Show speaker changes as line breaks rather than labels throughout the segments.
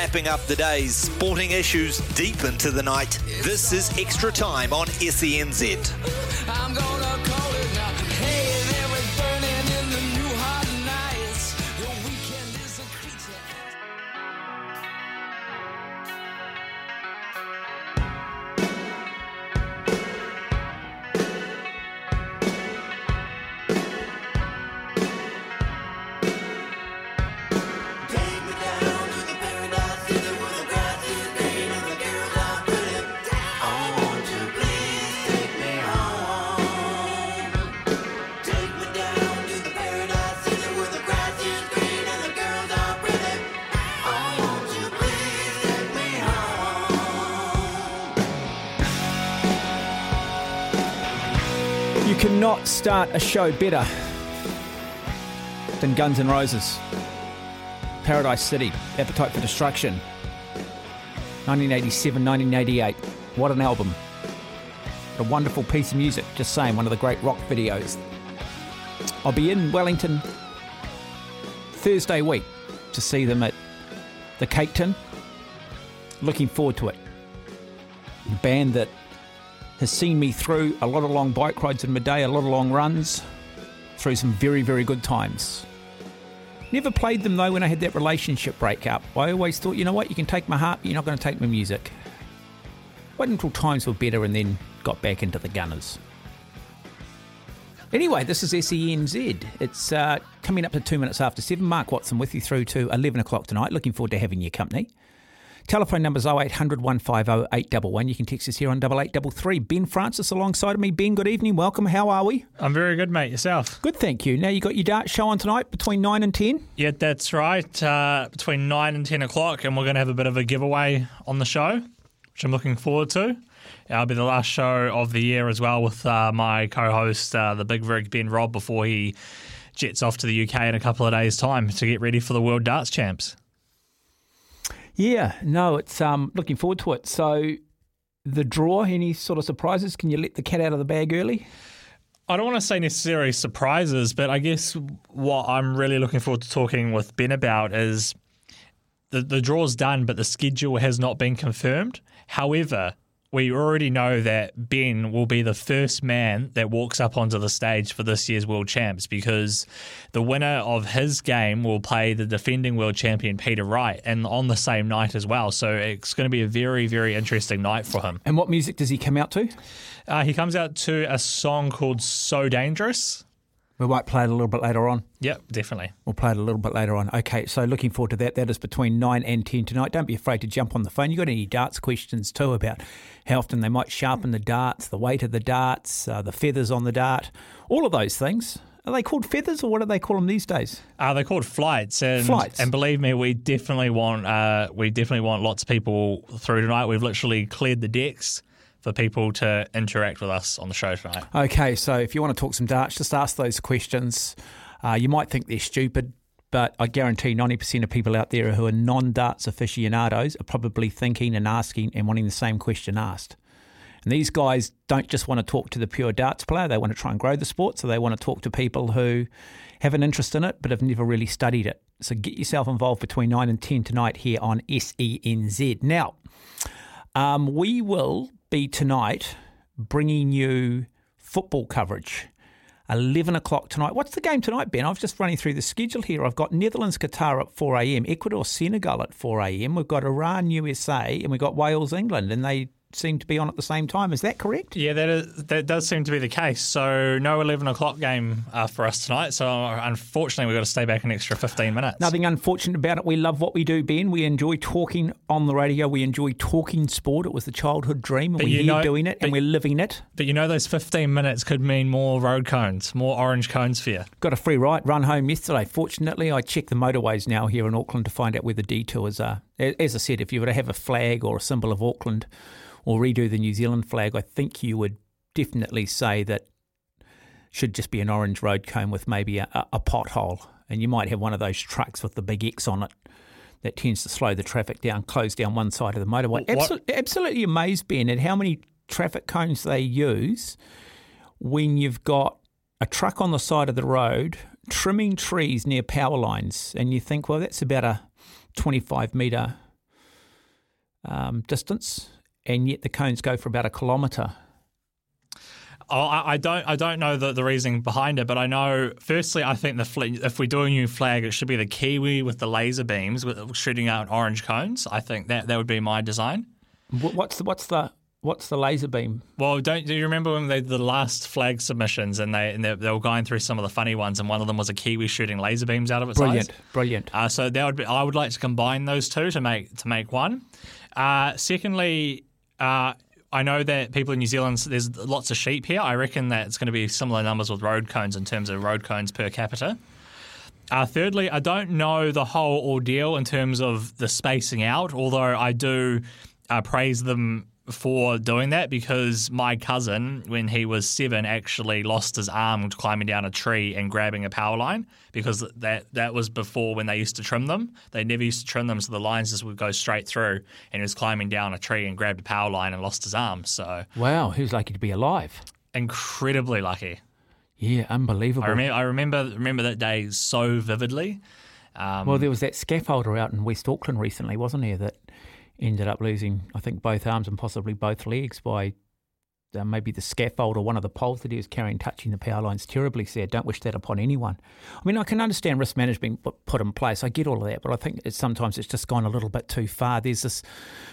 Wrapping up the day's sporting issues deep into the night. This is Extra Time on SENZ.
Cannot start a show better than Guns N' Roses. Paradise City, Appetite for Destruction. 1987, 1988. What an album. What a wonderful piece of music. Just saying, one of the great rock videos. I'll be in Wellington Thursday week to see them at the Cake Tin. Looking forward to it. Band that has seen me through a lot of long bike rides in my day, a lot of long runs, through some very, very good times. Never played them though when I had that relationship breakup. I always thought, you know what, you can take my heart, but you're not going to take my music. Waited until times were better and then got back into the Gunners. Anyway, this is SENZ. It's uh, coming up to two minutes after seven. Mark Watson with you through to 11 o'clock tonight. Looking forward to having your company. Telephone number's 0800 150 811. You can text us here on 8833. Ben Francis alongside of me. Ben, good evening. Welcome. How are we?
I'm very good, mate. Yourself?
Good, thank you. Now, you got your dart show on tonight between 9 and 10?
Yeah, that's right. Uh, between 9 and 10 o'clock, and we're going to have a bit of a giveaway on the show, which I'm looking forward to. It'll be the last show of the year as well with uh, my co host, uh, the Big Rig Ben Robb, before he jets off to the UK in a couple of days' time to get ready for the World Darts Champs.
Yeah, no, it's um looking forward to it. So, the draw, any sort of surprises? Can you let the cat out of the bag early?
I don't want to say necessarily surprises, but I guess what I'm really looking forward to talking with Ben about is the, the draw's done, but the schedule has not been confirmed. However, we already know that Ben will be the first man that walks up onto the stage for this year's World Champs because the winner of his game will play the defending world champion Peter Wright and on the same night as well. So it's going to be a very, very interesting night for him.
And what music does he come out to?
Uh, he comes out to a song called So Dangerous.
We might play it a little bit later on.
Yep, definitely.
We'll play it a little bit later on. Okay, so looking forward to that. That is between 9 and 10 tonight. Don't be afraid to jump on the phone. You got any darts questions too about how often they might sharpen the darts, the weight of the darts, uh, the feathers on the dart, all of those things. Are they called feathers or what do they call them these days?
Uh, they're called flights, and
Flights.
and believe me, we definitely want uh, we definitely want lots of people through tonight. We've literally cleared the decks for people to interact with us on the show tonight.
Okay, so if you want to talk some darts, just ask those questions. Uh, you might think they're stupid, but I guarantee 90% of people out there who are non darts aficionados are probably thinking and asking and wanting the same question asked. And these guys don't just want to talk to the pure darts player, they want to try and grow the sport, so they want to talk to people who have an interest in it but have never really studied it. So get yourself involved between 9 and 10 tonight here on SENZ. Now, um, we will be tonight bringing you football coverage. 11 o'clock tonight. What's the game tonight, Ben? I was just running through the schedule here. I've got Netherlands, Qatar at 4 a.m., Ecuador, Senegal at 4 a.m., we've got Iran, USA, and we've got Wales, England. And they seem to be on at the same time. Is that correct?
Yeah, that is, that does seem to be the case. So no eleven o'clock game uh, for us tonight. So unfortunately, we've got to stay back an extra fifteen minutes.
Nothing unfortunate about it. We love what we do, Ben. We enjoy talking on the radio. We enjoy talking sport. It was the childhood dream, and
But
we're
know-
doing it, and we're living it.
But you know, those fifteen minutes could mean more road cones, more orange cones for you.
Got a free ride run home yesterday. Fortunately, I check the motorways now here in Auckland to find out where the detours are. As I said, if you were to have a flag or a symbol of Auckland or redo the New Zealand flag, I think you would definitely say that should just be an orange road cone with maybe a, a, pothole. And you might have one of those trucks with the big X on it that tends to slow the traffic down, close down one side of the motorway. Absolutely, absolutely amazed, Ben, at how many traffic cones they use when you've got a truck on the side of the road trimming trees near power lines, and you think, well, that's about a 25 metre um, distance, and yet the cones go for about a kilometre.
Oh, I, I don't, I don't know the, the reasoning behind it, but I know. Firstly, I think the fl- if we do a new flag, it should be the kiwi with the laser beams with, shooting out orange cones. I think that that would be my design.
What's the what's the what's the laser beam?
Well, don't do you remember when they the last flag submissions and they and they, they were going through some of the funny ones, and one of them was a kiwi shooting laser beams out of its
Brilliant,
eyes.
brilliant.
Uh, so that would be. I would like to combine those two to make to make one. Uh, secondly, uh, I know that people in New Zealand there's lots of sheep here. I reckon that it's going to be similar numbers with road cones in terms of road cones per capita. Uh, thirdly, I don't know the whole ordeal in terms of the spacing out, although I do uh, praise them for doing that because my cousin, when he was seven, actually lost his arm climbing down a tree and grabbing a power line because that, that was before when they used to trim them. They never used to trim them, so the lines just would go straight through. And he was climbing down a tree and grabbed a power line and lost his arm. So
Wow, who's lucky to be alive?
incredibly lucky.
Yeah, unbelievable.
I remember, I remember, remember that day so vividly. Um,
Well, there was that scaffolder out in West Auckland recently, wasn't there, that ended up losing, I think, both arms and possibly both legs by uh, maybe the scaffold or one of the poles that he was carrying touching the power lines. Terribly sad. Don't wish that upon anyone. I mean, I can understand risk management put- in place. I get all of that, but I think it's, sometimes it's just gone a little bit too far. There's this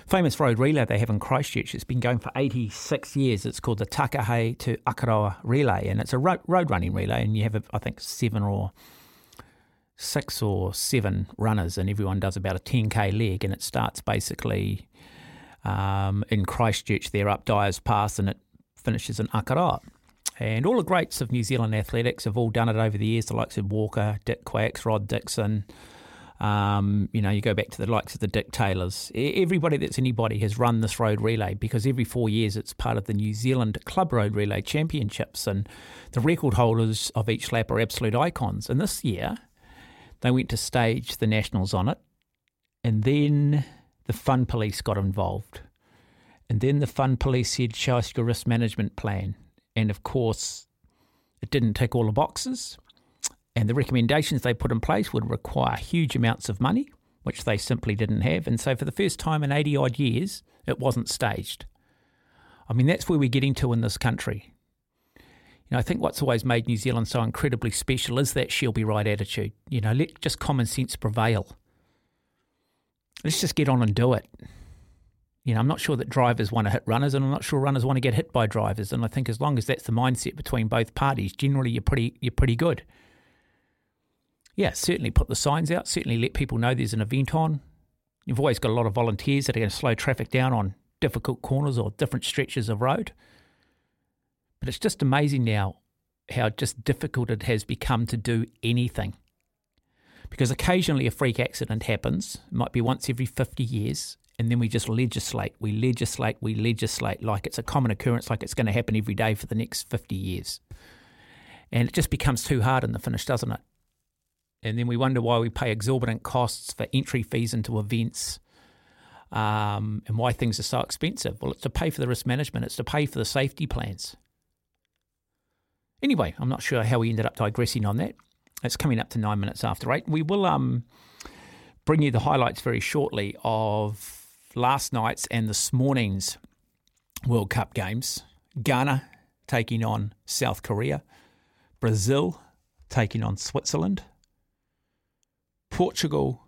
famous road relay they have in Christchurch. It's been going for 86 years. It's called the Takahe to Akaroa Relay, and it's a road running relay, and you have, I think, seven or six or seven runners, and everyone does about a 10k leg, and it starts basically um, in Christchurch there up Dyer's Pass, and it finishes in Akaroa. And all the greats of New Zealand athletics have all done it over the years, the likes of Walker, Dick Quax, Rod Dixon. Um, you know, you go back to the likes of the Dick Taylors. Everybody that's anybody has run this road relay because every four years it's part of the New Zealand Club Road Relay Championships, and the record holders of each lap are absolute icons. And this year, they went to stage the nationals on it, and then the fun police got involved, and then the fun police said, "Show us your risk management plan." And of course, it didn't tick all the boxes, and the recommendations they put in place would require huge amounts of money, which they simply didn't have. And so, for the first time in eighty odd years, it wasn't staged. I mean, that's where we're getting to in this country. You know, I think what's always made New Zealand so incredibly special is that she'll be right attitude. You know, let just common sense prevail. Let's just get on and do it. You know, I'm not sure that drivers want to hit runners, and I'm not sure runners want to get hit by drivers. And I think as long as that's the mindset between both parties, generally you're pretty you're pretty good. Yeah, certainly put the signs out. Certainly let people know there's an event on. You've always got a lot of volunteers that are going to slow traffic down on difficult corners or different stretches of road. But it's just amazing now how just difficult it has become to do anything. Because occasionally a freak accident happens, it might be once every 50 years, and then we just legislate, we legislate, we legislate like it's a common occurrence, like it's going to happen every day for the next 50 years. And it just becomes too hard in the finish, doesn't it? And then we wonder why we pay exorbitant costs for entry fees into events um, and why things are so expensive. Well, it's to pay for the risk management, it's to pay for the safety plans. Anyway, I'm not sure how we ended up digressing on that. It's coming up to nine minutes after eight. We will um, bring you the highlights very shortly of last night's and this morning's World Cup games. Ghana taking on South Korea, Brazil taking on Switzerland, Portugal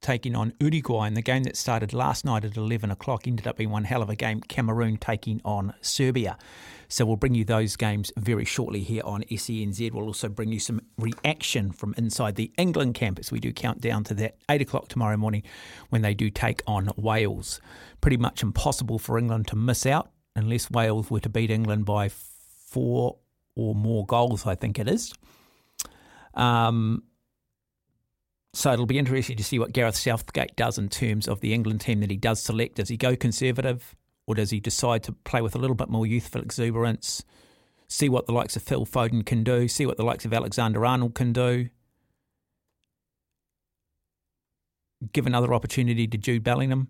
taking on Uruguay, and the game that started last night at 11 o'clock ended up being one hell of a game. Cameroon taking on Serbia. So we'll bring you those games very shortly here on SENZ. We'll also bring you some reaction from inside the England camp campus. We do count down to that 8 o'clock tomorrow morning when they do take on Wales. Pretty much impossible for England to miss out unless Wales were to beat England by four or more goals, I think it is. Um, so it'll be interesting to see what Gareth Southgate does in terms of the England team that he does select. Does he go conservative or does he decide to play with a little bit more youthful exuberance? See what the likes of Phil Foden can do, see what the likes of Alexander Arnold can do. Give another opportunity to Jude Bellingham.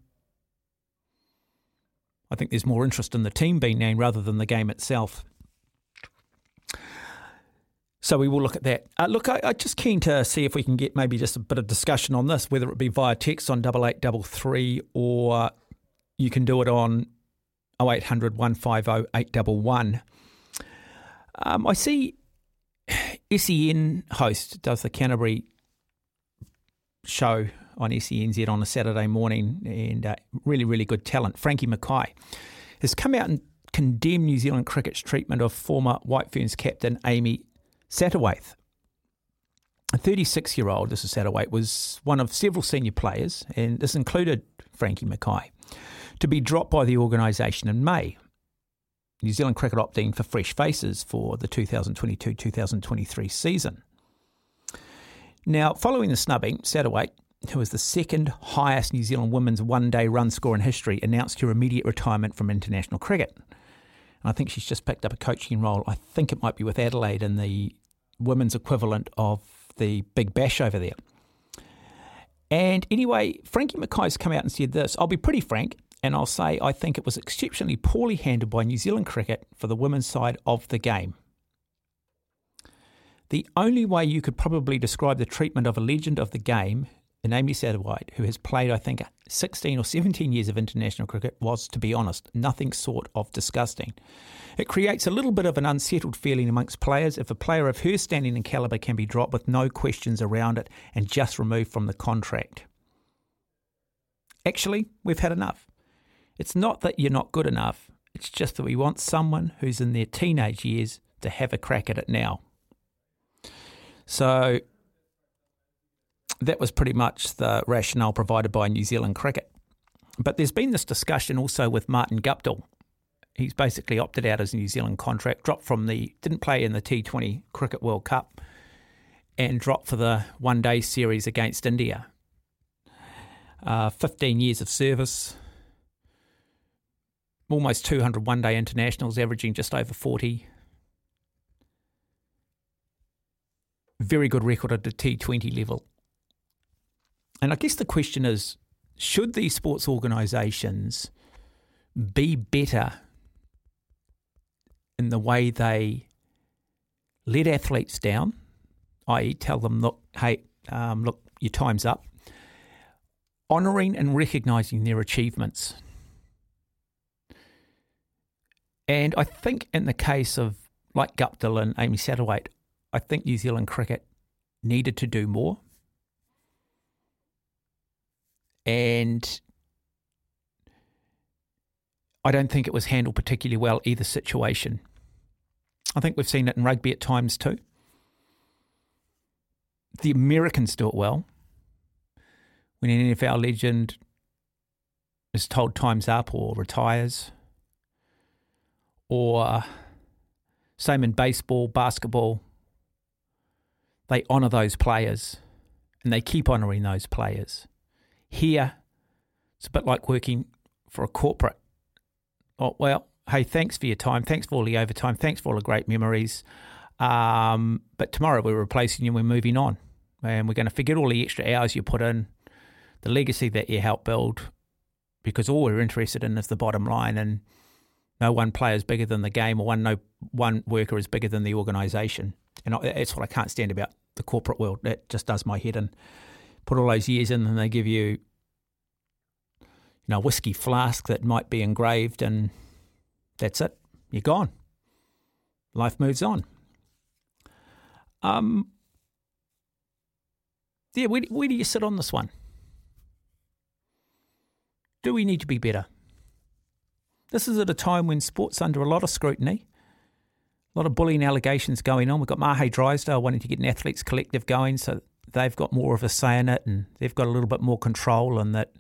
I think there's more interest in the team being named rather than the game itself. So we will look at that. Uh, look, I, I'm just keen to see if we can get maybe just a bit of discussion on this, whether it be via text on double eight double three or you can do it on 0800 150 811. Um, I see SEN host does the Canterbury show on SENZ on a Saturday morning, and uh, really, really good talent. Frankie Mackay has come out and condemned New Zealand cricket's treatment of former White Ferns captain Amy Satterthwaite. A 36 year old, this is Satterthwaite, was one of several senior players, and this included Frankie Mackay, to be dropped by the organisation in May. New Zealand cricket opting for fresh faces for the 2022 2023 season. Now, following the snubbing, Satterthwaite, who is the second highest New Zealand women's one day run score in history, announced her immediate retirement from international cricket. I think she's just picked up a coaching role. I think it might be with Adelaide in the women's equivalent of the Big Bash over there. And anyway, Frankie Mackay's come out and said this. I'll be pretty frank, and I'll say I think it was exceptionally poorly handled by New Zealand cricket for the women's side of the game. The only way you could probably describe the treatment of a legend of the game, in Amy Satterthwaite, who has played, I think, 16 or 17 years of international cricket, was, to be honest, nothing short of disgusting. It creates a little bit of an unsettled feeling amongst players if a player of her standing and calibre can be dropped with no questions around it and just removed from the contract. Actually, we've had enough. It's not that you're not good enough, it's just that we want someone who's in their teenage years to have a crack at it now. So that was pretty much the rationale provided by New Zealand cricket. But there's been this discussion also with Martin Guptill. He's basically opted out his New Zealand contract, dropped from the, didn't play in the T20 Cricket World Cup, and dropped for the one day series against India. Uh, 15 years of service, almost 200 one day internationals, averaging just over 40. Very good record at the T20 level. And I guess the question is should these sports organisations be better in the way they let athletes down, i.e., tell them, look, hey, um, look, your time's up, honouring and recognising their achievements. And I think in the case of like Guptill and Amy Satterthwaite, I think New Zealand cricket needed to do more. And I don't think it was handled particularly well either situation. I think we've seen it in rugby at times too. The Americans do it well. When an NFL legend is told time's up or retires, or same in baseball, basketball, they honour those players and they keep honouring those players. Here, it's a bit like working for a corporate. Oh, well, hey, thanks for your time. Thanks for all the overtime. Thanks for all the great memories. Um, but tomorrow we're replacing you and we're moving on. And we're going to forget all the extra hours you put in, the legacy that you helped build, because all we're interested in is the bottom line. And no one player is bigger than the game, or one no one worker is bigger than the organisation. And that's what I can't stand about the corporate world. That just does my head in. Put all those years in, and they give you, you know, a whiskey flask that might be engraved, and that's it. You're gone. Life moves on. Um. Yeah, where, where do you sit on this one? Do we need to be better? This is at a time when sport's under a lot of scrutiny, a lot of bullying allegations going on. We've got Mahe Drysdale wanting to get an athletes collective going so they've got more of a say in it and they've got a little bit more control and that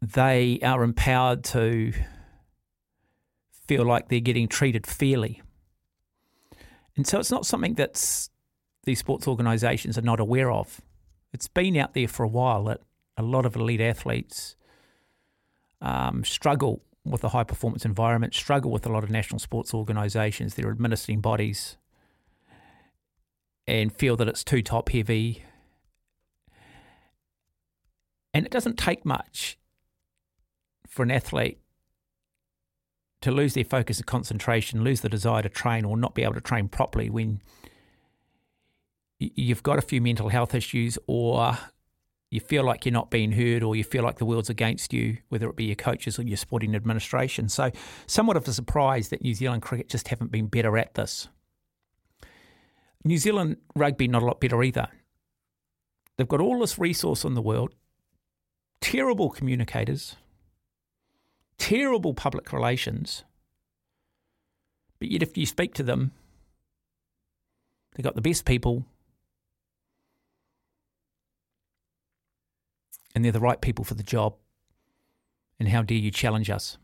they are empowered to feel like they're getting treated fairly. And so it's not something that's these sports organisations are not aware of. It's been out there for a while that a lot of elite athletes um, struggle with the high performance environment, struggle with a lot of national sports organisations, their administering bodies, and feel that it's too top heavy. And it doesn't take much for an athlete to lose their focus of concentration, lose the desire to train, or not be able to train properly when you've got a few mental health issues, or you feel like you're not being heard, or you feel like the world's against you, whether it be your coaches or your sporting administration. So, somewhat of a surprise that New Zealand cricket just haven't been better at this. New Zealand rugby not a lot better either. They've got all this resource in the world, terrible communicators, terrible public relations. But yet, if you speak to them, they've got the best people and they're the right people for the job. And how dare you challenge us?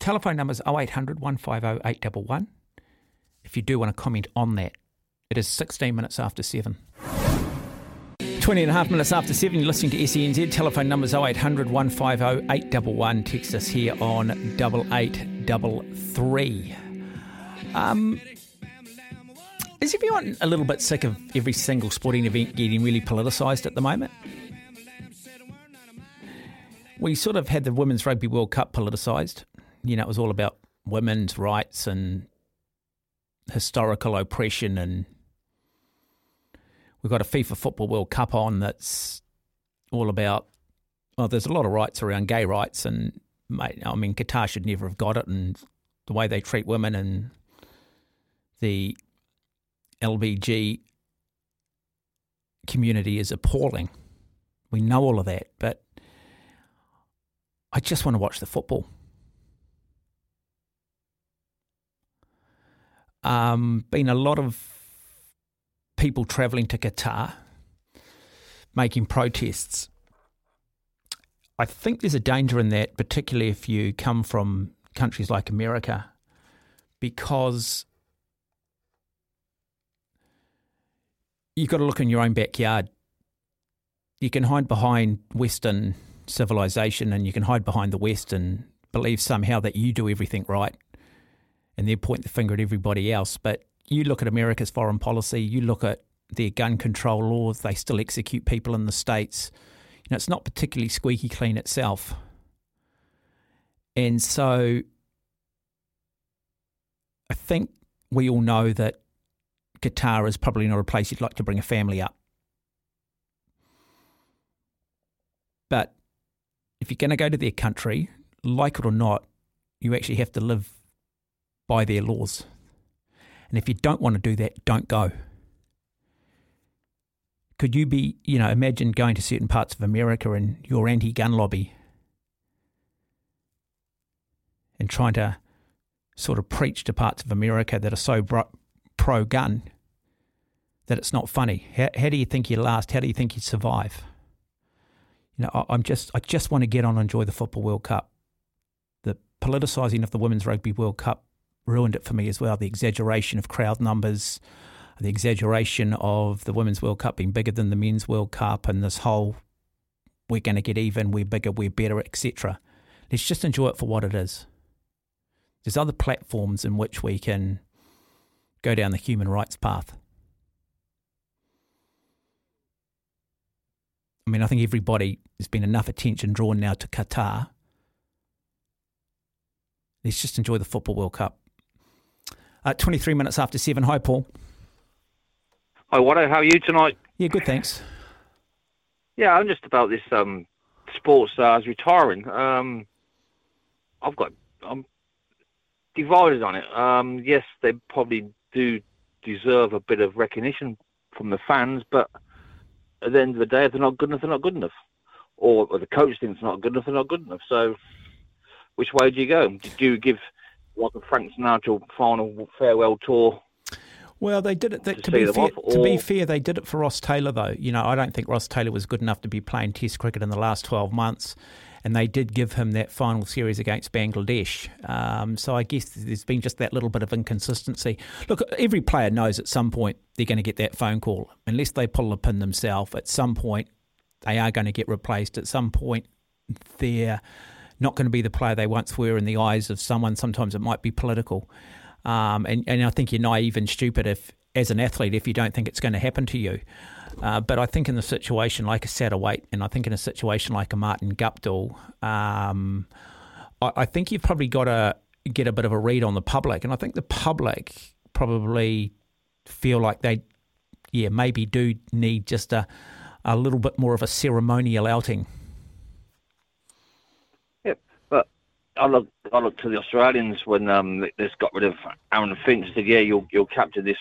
Telephone number is 0800 150 811 if you do want to comment on that. It is 16 minutes after 7. 20 and a half minutes after 7, you're listening to SENZ. Telephone number is 0800 150 811. Text us here on 8833. Um, is everyone a little bit sick of every single sporting event getting really politicised at the moment? We sort of had the Women's Rugby World Cup politicised. You know, it was all about women's rights and historical oppression and we've got a FIFA Football World Cup on that's all about. Well, there's a lot of rights around gay rights, and mate, I mean, Qatar should never have got it, and the way they treat women and the LBG community is appalling. We know all of that, but I just want to watch the football. Um, been a lot of people travelling to Qatar making protests. I think there's a danger in that, particularly if you come from countries like America, because you've got to look in your own backyard. You can hide behind Western civilization and you can hide behind the West and believe somehow that you do everything right and they point the finger at everybody else. But you look at America's foreign policy, you look at their gun control laws, they still execute people in the States. You know, it's not particularly squeaky clean itself. And so I think we all know that Qatar is probably not a place you'd like to bring a family up. But if you're going to go to their country, like it or not, you actually have to live by their laws. And if you don't want to do that, don't go. Could you be, you know, imagine going to certain parts of America and your anti gun lobby and trying to sort of preach to parts of America that are so pro gun that it's not funny. How, how do you think you last? How do you think you survive? You know, I, I'm just, I just want to get on and enjoy the Football World Cup. The politicising of the Women's Rugby World Cup ruined it for me as well. The exaggeration of crowd numbers, the exaggeration of the Women's World Cup being bigger than the Men's World Cup, and this whole we're going to get even, we're bigger, we're better, etc. Let's just enjoy it for what it is. There's other platforms in which we can go down the human rights path. I mean, I think everybody, there's been enough attention drawn now to Qatar. Let's just enjoy the Football World Cup. Uh, 23 minutes after seven. Hi, Paul.
Hi, Watto. How are you tonight?
Yeah, good, thanks.
Yeah, I'm just about this um, sports stars retiring. Um, I've got, I'm divided on it. Um, yes, they probably do deserve a bit of recognition from the fans, but at the end of the day, if they're not good enough, they're not good enough. Or, or the coach thinks they're not good enough, they're not good enough. So, which way do you go? Do you give like a Frank Sinatra final farewell tour?
Well, they did it.
To
be fair,
off,
to be fair, they did it for Ross Taylor, though. You know, I don't think Ross Taylor was good enough to be playing Test cricket in the last twelve months, and they did give him that final series against Bangladesh. Um, so I guess there's been just that little bit of inconsistency. Look, every player knows at some point they're going to get that phone call, unless they pull the pin themselves. At some point, they are going to get replaced. At some point, they're not going to be the player they once were in the eyes of someone. Sometimes it might be political. Um, and, and I think you're naive and stupid if, as an athlete, if you don't think it's going to happen to you. Uh, but I think in a situation like a Satterthwaite, and I think in a situation like a Martin Guptill, um, I, I think you've probably got to get a bit of a read on the public. And I think the public probably feel like they, yeah, maybe do need just a, a little bit more of a ceremonial outing.
Yep. But I look, I look to the Australians when um, they got rid of Aaron Finch. Said, "Yeah, you'll you'll capture this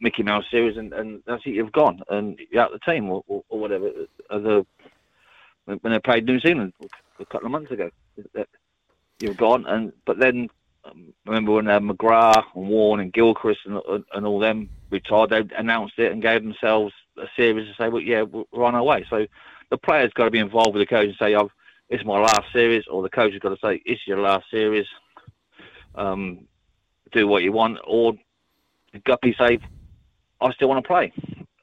Mickey Mouse series, and, and that's it. You've gone, and you're out of the team, or, or, or whatever." As a when they played New Zealand a couple of months ago, you've gone, and but then um, remember when uh, McGrath and Warne and Gilchrist and, and and all them retired, they announced it and gave themselves a series to say, "Well, yeah, we're on our way." So the players got to be involved with the coach and say, "I've it's my last series," or the coach has got to say, "It's your last series." Um, do what you want, or guppy say, "I still want to play.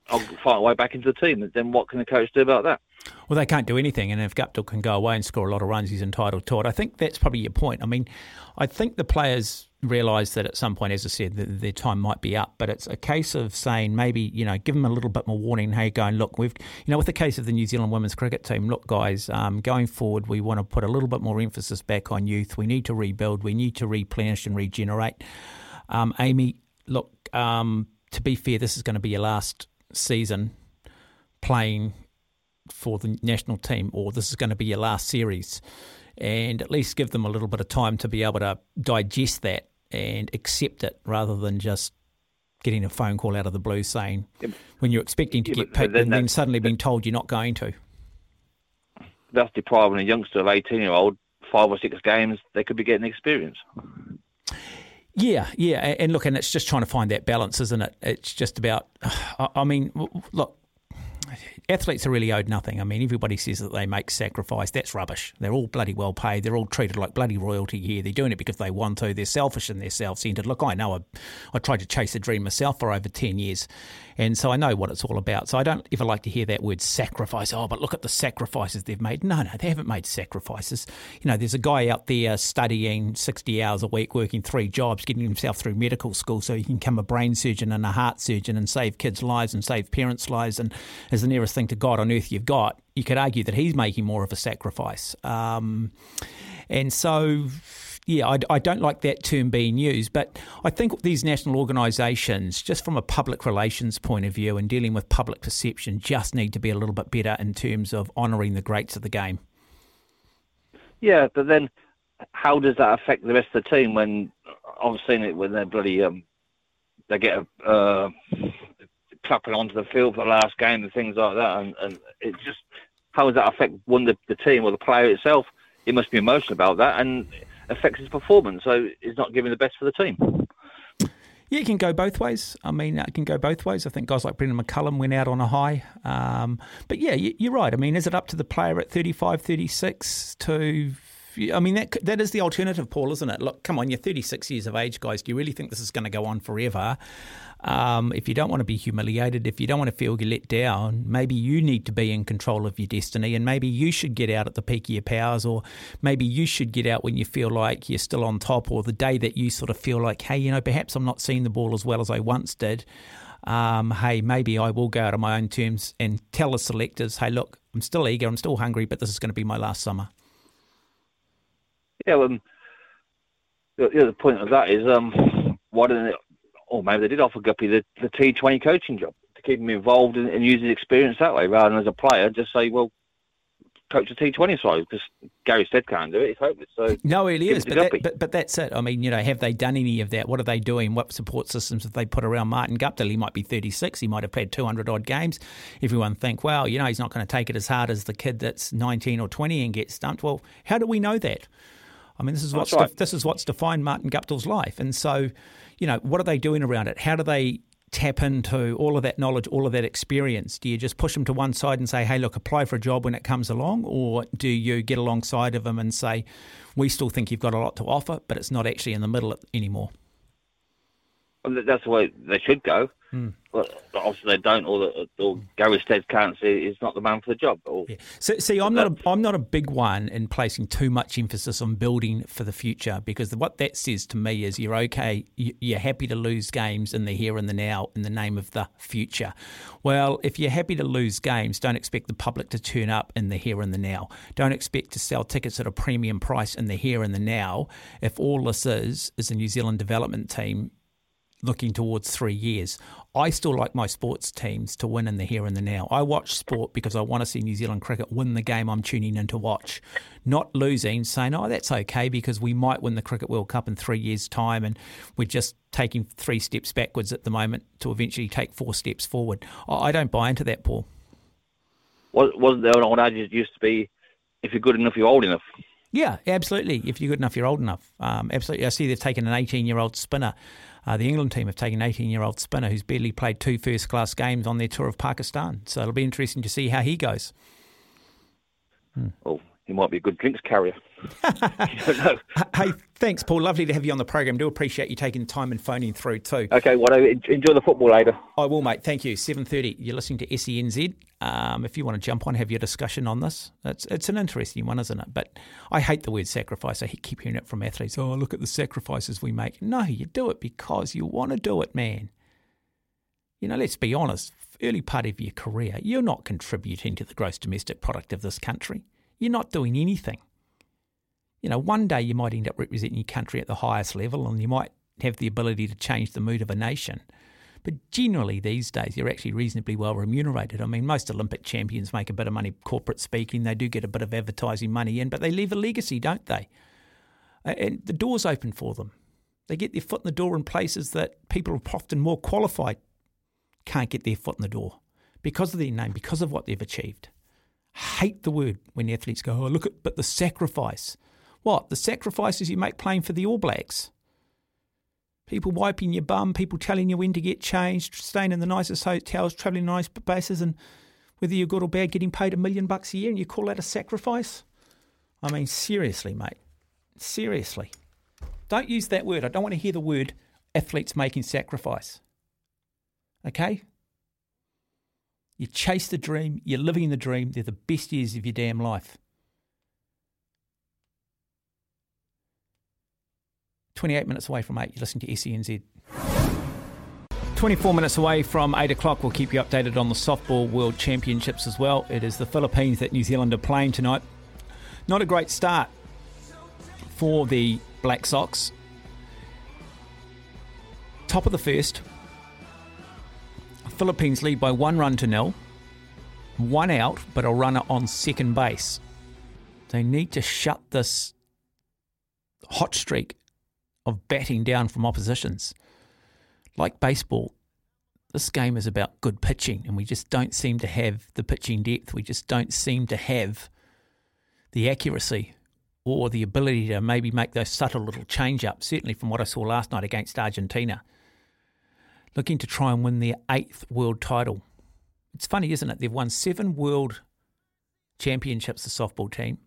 I'll find my way back into the team." Then what can the coach do about that?
Well, they can't do anything, and if Guptill can go away and score a lot of runs, he's entitled to it. I think that's probably your point. I mean, I think the players realise that at some point, as I said, that their time might be up, but it's a case of saying maybe you know give them a little bit more warning. Hey, going look, we've you know with the case of the New Zealand women's cricket team, look guys, um, going forward, we want to put a little bit more emphasis back on youth. We need to rebuild. We need to replenish and regenerate. Um, Amy, look, um, to be fair, this is going to be your last season playing for the national team, or this is going to be your last series, and at least give them a little bit of time to be able to digest that and accept it, rather than just getting a phone call out of the blue saying when you're expecting to
Yeah,
get picked and then suddenly being told you're not going to.
That's depriving a youngster of eighteen year old five or six games they could be getting experience.
Yeah, yeah, and look, and it's just trying to find that balance, isn't it? It's just about, I mean, look, athletes are really owed nothing. I mean, everybody says that they make sacrifice. That's rubbish. They're all bloody well paid. They're all treated like bloody royalty here. They're doing it because they want to. They're selfish and they're self-centered. Look, I know. I, I tried to chase a dream myself for over ten years, and so I know what it's all about. So I don't ever like to hear that word sacrifice. Oh, but look at the sacrifices they've made. No, no, they haven't made sacrifices. You know, there's a guy out there studying sixty hours a week, working three jobs, getting himself through medical school so he can become a brain surgeon and a heart surgeon and save kids' lives and save parents' lives and is the nearest thing to God on earth you've got. You could argue that he's making more of a sacrifice. Um, and so, yeah, I, I don't like that term being used, but I think these national organisations, just from a public relations point of view and dealing with public perception, just need to be a little bit better in terms of honouring the greats of the game.
Yeah, but then how does that affect the rest of the team when I've seen it when they're bloody um they get a uh, clapping onto the field for the last game and things like that, and, and it just how does that affect one the, the team or the player itself? He must be emotional about that and affects his performance, so he's not giving the best for the team.
Yeah, it can go both ways. I mean, it can go both ways. I think guys like Brendon McCullum went out on a high. Um, but yeah, you- you're right. I mean, is it up to the player at 35, 36 to. I mean, that that is the alternative, Paul, isn't it? Look, come on, you're 36 years of age, guys. Do you really think this is going to go on forever? Um, if you don't want to be humiliated, if you don't want to feel let down, maybe you need to be in control of your destiny and maybe you should get out at the peak of your powers or maybe you should get out when you feel like you're still on top or the day that you sort of feel like, hey, you know, perhaps I'm not seeing the ball as well as I once did. Um, hey, maybe I will go out on my own terms and tell the selectors, hey, look, I'm still eager, I'm still hungry, but this is going to be my last summer.
Yeah, um, the, point of that is um, why didn't it, or maybe they did offer Guppy the, the T20 coaching job to keep him involved and, and use his experience that way rather than as a player just say, well, coach a T20 side because Gary Stead can't do it. It's hopeless. So
No, it is, but, that, but but that's it. I mean, you know, have they done any of that? What are they doing? What support systems have they put around Martin Guptill? He might be 36. He might have played 200 odd games. Everyone think, well, you know, he's not going to take it as hard as the kid that's 19 or 20 and get stumped. Well, how do we know that? I mean, this is what's
right.
this is what's defined Martin Guptill's life, and so, you know, what are they doing around it? How do they tap into all of that knowledge, all of that experience? Do you just push them to one side and say, "Hey, look, apply for a job when it comes along," or do you get alongside of them and say, "We still think you've got a lot to offer, but it's not actually in the middle anymore"?
Well, that's the way they should go.
Hmm.
But obviously they don't, or, the, or Gary Stead can't he's not the man for the job. Or,
So, see, I'm not a, I'm not a big one in placing too much emphasis on building for the future because what that says to me is you're okay, you're happy to lose games in the here and the now in the name of the future. Well, if you're happy to lose games, don't expect the public to turn up in the here and the now. Don't expect to sell tickets at a premium price in the here and the now. If all this is is a New Zealand development team looking towards three years. I still like my sports teams to win in the here and the now. I watch sport because I want to see New Zealand cricket win the game I'm tuning in to watch, not losing, saying, oh, that's okay because we might win the Cricket World Cup in three years' time and we're just taking three steps backwards at the moment to eventually take four steps forward. I don't buy into that, Paul.
was, wasn't there an old adage used to be, if you're good enough, you're old enough?
Yeah, absolutely. If you're good enough, you're old enough. Um, absolutely. I see they've taken an 18 year old spinner. Uh, the England team have taken an 18 year old spinner who's barely played two first class games on their tour of Pakistan. So it'll be interesting to see how he goes.
Well, he might be a good drinks carrier. You don't know.
Hey, thanks, Paul. Lovely to have you on the program. Do appreciate you taking time and phoning through too.
Okay, well, enjoy the football later.
I will, mate. Thank you. Seven thirty. You're listening to SENZ. Um, if you want to jump on, have your discussion on this. It's it's an interesting one, isn't it? But I hate the word sacrifice. I keep hearing it from athletes. Oh, look at the sacrifices we make. No, you do it because you want to do it, man. You know, let's be honest. Early part of your career, you're not contributing to the gross domestic product of this country. You're not doing anything. You know, one day you might end up representing your country at the highest level, and you might have the ability to change the mood of a nation. But generally, these days, you're actually reasonably well remunerated. I mean, most Olympic champions make a bit of money corporate speaking. They do get a bit of advertising money in, but they leave a legacy, don't they? And the door's open for them. They get their foot in the door in places that people are often more qualified can't get their foot in the door because of their name, because of what they've achieved. Hate the word when athletes go, oh, look at, but the sacrifice. What? The sacrifices you make playing for the All Blacks? People wiping your bum, people telling you when to get changed, staying in the nicest hotels, travelling nice bases, and whether you're good or bad, getting paid a million bucks a year, and you call that a sacrifice? I mean, seriously, mate. Seriously. Don't use that word. I don't want to hear the word athletes making sacrifice. Okay? You chase the dream, you're living the dream, they're the best years of your damn life. 28 minutes away from 8, you're listening to SENZ. 24 minutes away from 8 o'clock, we'll keep you updated on the Softball World Championships as well. It is the Philippines that New Zealand are playing tonight. Not a great start for the Black Sox. Top of the first, Philippines lead by one run to nil, one out, but a runner on second base. They need to shut this hot streak of batting down from oppositions. Like baseball, this game is about good pitching, and we just don't seem to have the pitching depth. We just don't seem to have the accuracy or the ability to maybe make those subtle little change ups, certainly from what I saw last night against Argentina. Looking to try and win their eighth world title. It's funny, isn't it? They've won seven world championships, the softball team.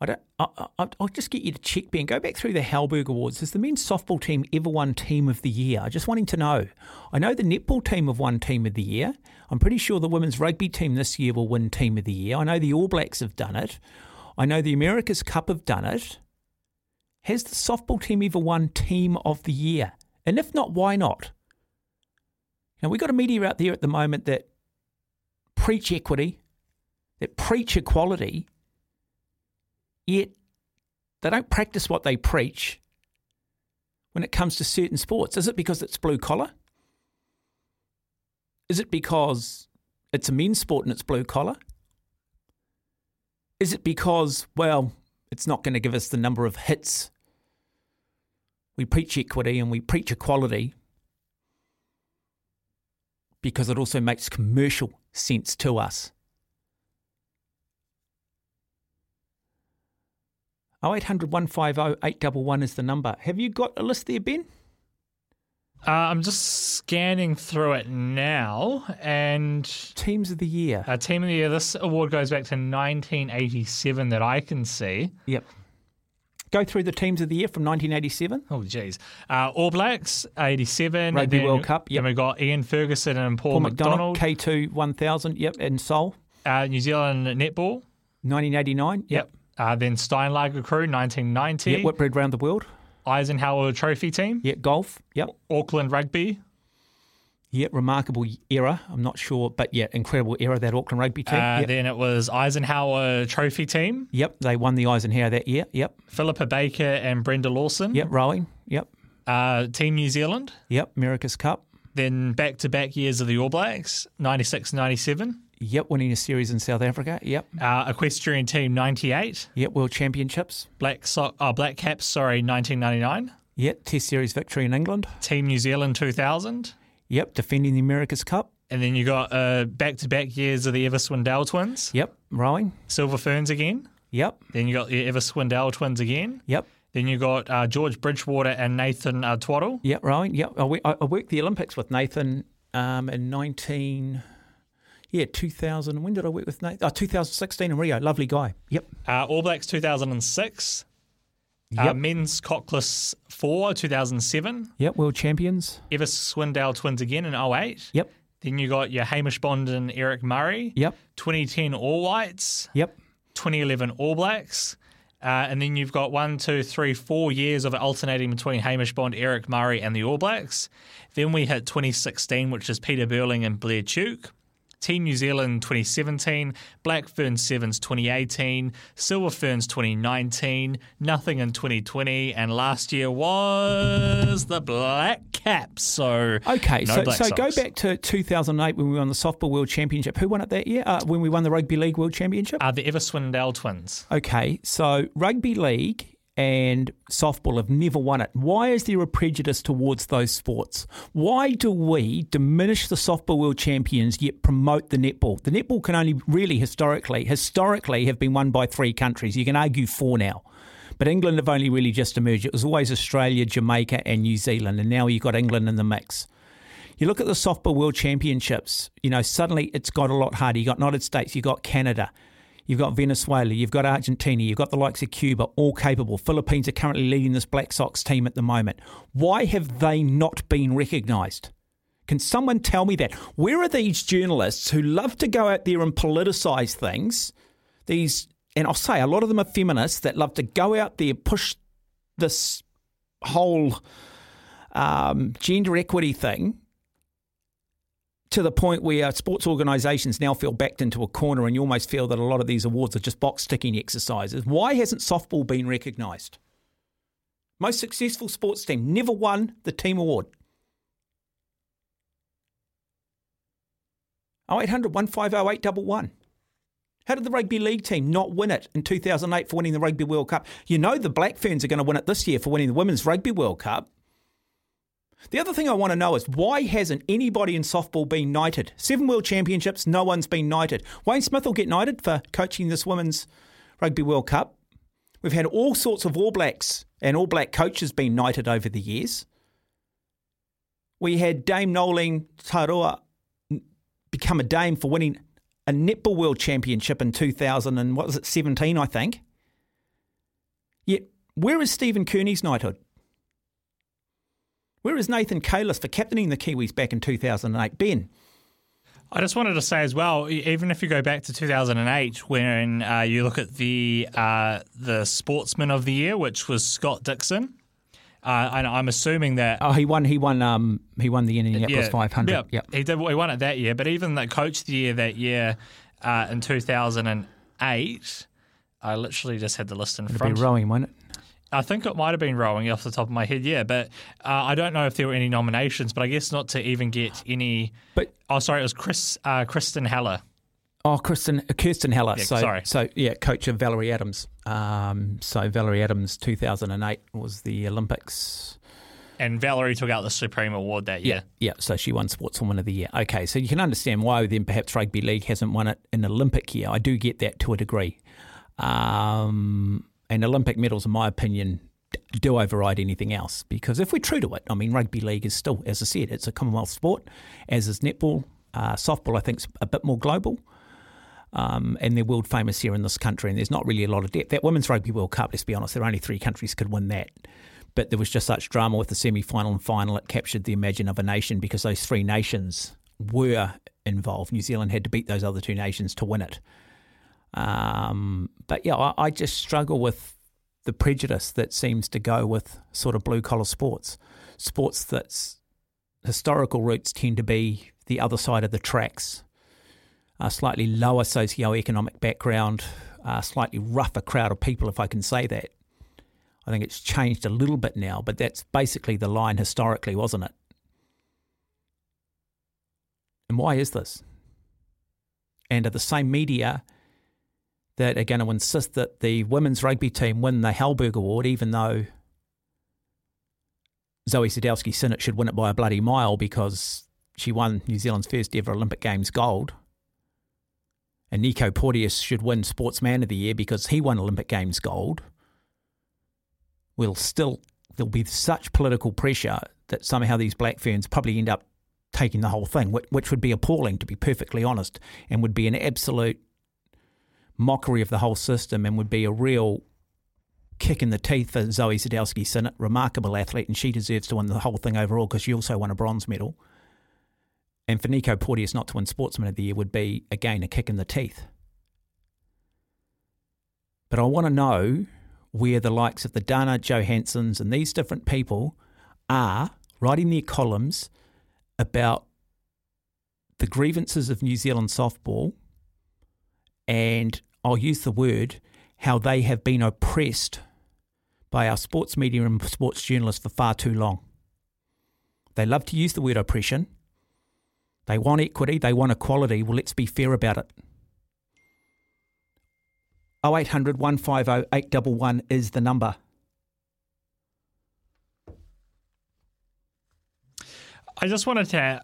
I don't, I, I, I'll just get you to check, Ben. Go back through the Halberg Awards. Has the men's softball team ever won Team of the Year? I just wanting to know. I know the netball team have won Team of the Year. I'm pretty sure the women's rugby team this year will win Team of the Year. I know the All Blacks have done it. I know the America's Cup have done it. Has the softball team ever won Team of the Year? And if not, why not? Now, we've got a media out there at the moment that preach equity, that preach equality, yet they don't practice what they preach when it comes to certain sports. Is it because it's blue collar? Is it because it's a men's sport and it's blue collar? Is it because, well, it's not going to give us the number of hits? We preach equity and we preach equality because it also makes commercial sense to us. 0800 150 811 is the number. Have you got a list there, Ben?
Uh, I'm just scanning through it now, and
Teams of the year.
uh, Team of the Year, this award goes back to 1987 that I can see.
Yep. Go through the teams of the year from 1987.
Oh, geez. Uh, All Blacks, 87.
Rugby World Cup, yep.
Then we got Ian Ferguson and Paul,
Paul
MacDonald.
MacDonald, K2 1000, yep, and Seoul.
uh, New Zealand Netball.
1989, yep.
Uh, then Steinlager Crew, 1990.
Yep, Whitbread round the world.
Eisenhower Trophy Team.
Yep, golf. Yep.
Auckland Rugby.
Yep, remarkable era. I'm not sure, but yeah, incredible era, that Auckland rugby team.
Uh,
yep.
Then it was Eisenhower Trophy Team.
yep, they won the Eisenhower that year. Yep.
Philippa Baker and Brenda Lawson.
Yep, rowing. Yep.
Uh, Team New Zealand.
Yep, America's Cup.
Then back to back years of the All Blacks, 96 97.
Yep, winning a series in South Africa. Yep.
Uh, Equestrian Team, 98.
Yep, World Championships.
Black, so- oh, Black Caps, sorry, 1999.
Yep, Test Series victory in England.
Team New Zealand, 2000.
Yep, defending the America's Cup.
And then you got uh, back-to-back years of the Evers-Swindell twins,
Yep, rowing.
Silver Ferns again.
Yep,
Then you got the Evers-Swindell twins again.
yep,
Then you got uh, George Bridgewater and Nathan uh, Twaddle.
yep, rowing. Yep, I, I I worked the Olympics with Nathan um, in 19, yeah, 2000. When did I work with Nate? Oh, 2016 in Rio. Lovely guy. Yep,
Uh, All Blacks 2006. Uh,
Yep.
men's Coxless 4 2007.
yep, world champions.
Evers-Swindell twins again in 08.
Yep,
Then you got your Hamish Bond and Eric Murray.
yep,
2010 All Whites.
yep.
2011 All Blacks. Uh, and then you've got one, two, three, four years of alternating between Hamish Bond, Eric Murray, and the All Blacks. Then we hit 2016, which is Peter Burling and Blair Tuke. Team New Zealand 2017, Black Fern Sevens 2018, Silver Ferns 2019, nothing in 2020, and last year was the Black Caps. So
Okay,
no
so, so go back to 2008 when we won the Softball World Championship. Who won it that year? Uh, when we won the Rugby League World Championship?
Uh, the Evers-Swindell twins.
Okay, so rugby league and softball have never won it. Why is there a prejudice towards those sports? Why do we diminish the softball world champions yet promote the netball? The netball can only really historically, historically have been won by three countries. You can argue four now. But England have only really just emerged. It was always Australia, Jamaica, and New Zealand, and now you've got England in the mix. You look at the softball world championships, you know, suddenly it's got a lot harder. You've got United States, you've got Canada, you've got Venezuela, you've got Argentina, you've got the likes of Cuba, all capable. Philippines are currently leading this Black Sox team at the moment. Why have they not been recognised? Can someone tell me that? Where are these journalists who love to go out there and politicise things? These, and I'll say a lot of them are feminists that love to go out there, push this whole um, gender equity thing to the point where sports organisations now feel backed into a corner and you almost feel that a lot of these awards are just box ticking exercises. Why hasn't softball been recognised? Most successful sports team never won the team award. 0800 150 811. How did the rugby league team not win it in 2008 for winning the Rugby World Cup? You know the Black Ferns are going to win it this year for winning the Women's Rugby World Cup. The other thing I want to know is why hasn't anybody in softball been knighted? Seven World Championships, no one's been knighted. Wayne Smith will get knighted for coaching this Women's Rugby World Cup. We've had all sorts of All Blacks and All Black coaches being knighted over the years. We had Dame Noeline Taurua become a dame for winning a netball world championship in 2000 and what was it 17 I think. Yet where is Stephen Kearney's knighthood? Where is Nathan Cayless for captaining the Kiwis back in 2008? Ben,
I just wanted to say as well, even if you go back to 2008, when uh, you look at the uh, the Sportsman of the Year, which was Scott Dixon, uh, and I'm assuming that
oh he won he won um he won the Indianapolis
yeah,
500.
Yeah,
Yep.
he did. He won it that year, but even the coach of the year that year uh, in 2008, I literally just had the list in
It'd be rowing, won't it?
I think it might have been rowing off the top of my head, yeah. But uh, I don't know if there were any nominations. But I guess not to even get any.
But
Oh, sorry, it was Chris uh, Kristen Hellier.
Oh, Kristen, uh, Kirsten Hellier.
Yeah,
so,
sorry.
so yeah, coach of Valerie Adams. Um, so Valerie Adams, 2008 was the Olympics.
And Valerie took out the Supreme Award that year.
Yeah, so she won Sportswoman of the Year. Okay, so you can understand why then perhaps rugby league hasn't won it in Olympic year. I do get that to a degree. Um, and Olympic medals, in my opinion, do override anything else because if we're true to it, I mean, rugby league is still, as I said, it's a Commonwealth sport, as is netball. Uh, softball, I think, is a bit more global. Um, and they're world famous here in this country, and there's not really a lot of depth. That Women's Rugby World Cup, let's be honest, there are only three countries could win that. But there was just such drama with the semi final and final, it captured the imagine of a nation because those three nations were involved. New Zealand had to beat those other two nations to win it. Um, but yeah, I, I just struggle with the prejudice that seems to go with sort of blue collar sports, sports that's historical roots tend to be the other side of the tracks, a slightly lower socio-economic background, a slightly rougher crowd of people, if I can say that. I think it's changed a little bit now, but that's basically the line historically, wasn't it? And why is this? And are the same media that are going to insist that the women's rugby team win the Halberg Award, even though Zoi Sadowski-Synnott should win it by a bloody mile because she won New Zealand's first ever Olympic Games gold. And Nico Porteous should win Sportsman of the Year because he won Olympic Games gold. We'll still, there'll be such political pressure that somehow these black ferns probably end up taking the whole thing, which, which would be appalling, to be perfectly honest, and would be an absolute mockery of the whole system and would be a real kick in the teeth for Zoi Sadowski-Synnott, remarkable athlete, and she deserves to win the whole thing overall because she also won a bronze medal. And for Nico Porteous not to win Sportsman of the Year would be, again, a kick in the teeth. But I want to know where the likes of the Dana Johannsens and these different people are writing their columns about the grievances of New Zealand softball and I'll use the word how they have been oppressed by our sports media and sports journalists for far too long. They love to use the word oppression. They want equity, they want equality. Well, let's be fair about it. 0800 150 811 is the number.
I just wanted to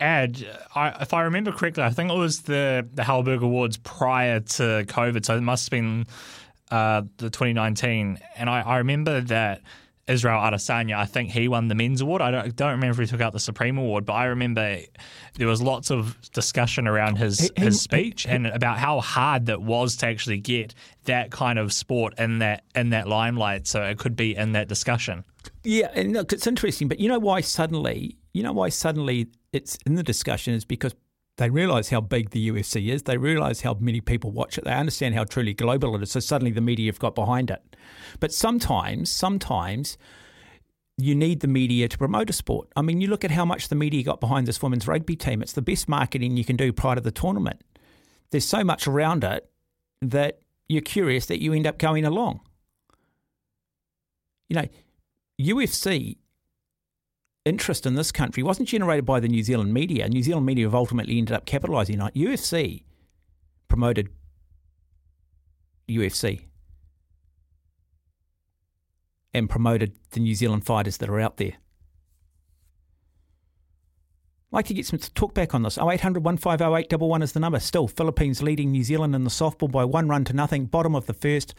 add, I, if I remember correctly, I think it was the the Halberg Awards prior to COVID, so it must have been uh, the 2019. And I, I remember that Israel Adesanya, I think he won the men's award. I don't, don't remember if he took out the Supreme Award, but I remember there was lots of discussion around his
He- he-
his speech and about how hard that was to actually get that kind of sport in that in that limelight. So it could be in that discussion.
Yeah, and look, it's interesting, but you know why suddenly, you know why suddenly it's in the discussion is because they realise how big the UFC is. They realise how many people watch it. They understand how truly global it is. So suddenly the media have got behind it. But sometimes, sometimes you need the media to promote a sport. I mean, you look at how much the media got behind this women's rugby team. It's the best marketing you can do prior to the tournament. There's so much around it that you're curious that you end up going along. You know, UFC interest in this country wasn't generated by the New Zealand media. New Zealand media have ultimately ended up capitalising on it. UFC promoted UFC and promoted the New Zealand fighters that are out there. I'd like to get some talk back on this. 0800 150 is the number. Still, Philippines leading New Zealand in the softball by one run to nothing. Bottom of the first.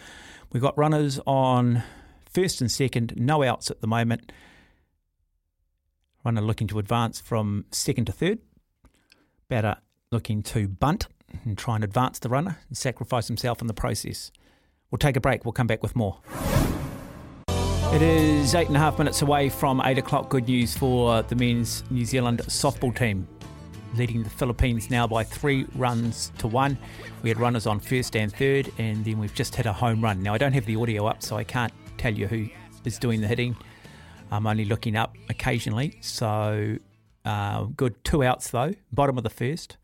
We've got runners on first and second, no outs at the moment. Runner looking to advance from second to third. Batter looking to bunt and try and advance the runner and sacrifice himself in the process. We'll take a break. We'll come back with more. It is eight and a half minutes away from eight o'clock. Good news for the men's New Zealand softball team, leading the Philippines now by three runs to one. We had runners on first and third, and then we've just hit a home run. Now, I don't have the audio up, so I can't tell you who is doing the hitting. I'm only looking up occasionally. So, uh, good two outs though, bottom of the first.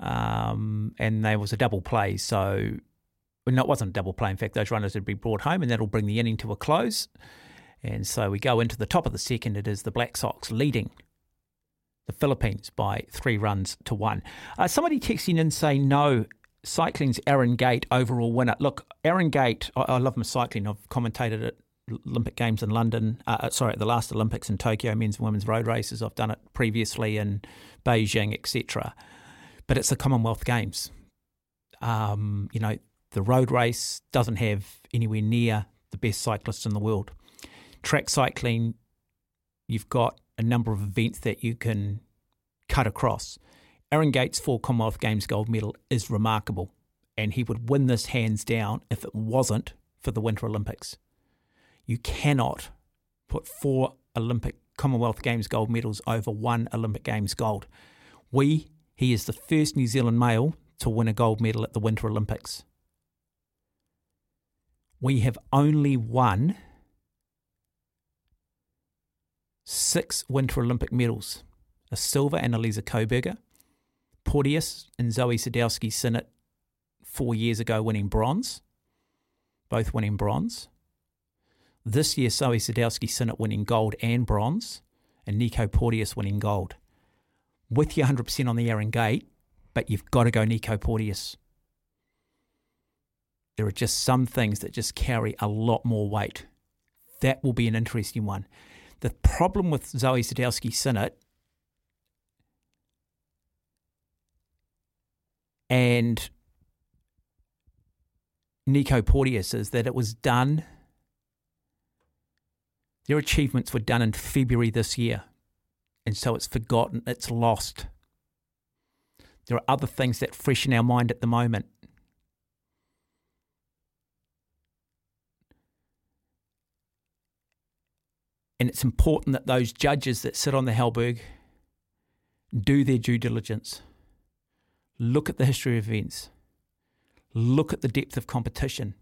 Um, and there was a double play. So, well, no, it wasn't a double play. In fact, those runners would be brought home, and that'll bring the inning to a close. And so we go into the top of the second. It is the Black Sox leading the Philippines by three runs to one. Uh, somebody texting in saying no. Cycling's Aaron Gate overall winner. Look, Aaron Gate, I, I love my cycling. I've commentated at Olympic Games in London. Uh, sorry, at the last Olympics in Tokyo, men's and women's road races. I've done it previously in Beijing, etc. But it's the Commonwealth Games. Um, you know, the road race doesn't have anywhere near the best cyclists in the world. Track cycling, you've got a number of events that you can cut across. Aaron Gates' four Commonwealth Games gold medal is remarkable, and he would win this hands down if it wasn't for the Winter Olympics. You cannot put four Olympic Commonwealth Games gold medals over one Olympic Games gold. We, he is the first New Zealand male to win a gold medal at the Winter Olympics. We have only won six Winter Olympic medals a silver and Elisa Coberger, Porteous and Zoi Sadowski-Synnott four years ago winning bronze, both winning bronze. This year, Zoi Sadowski-Synnott winning gold and bronze, and Nico Porteous winning gold. With you 100% on the Aaron Gate, but you've got to go Nico Porteous. There are just some things that just carry a lot more weight. That will be an interesting one. The problem with Zoi Sadowski-Synnott and Nico Porteous is that it was done, their achievements were done in February this year. And so it's forgotten, it's lost. There are other things that freshen our mind at the moment. And it's important that those judges that sit on the Halberg do their due diligence. Look at the history of events. Look at the depth of competition.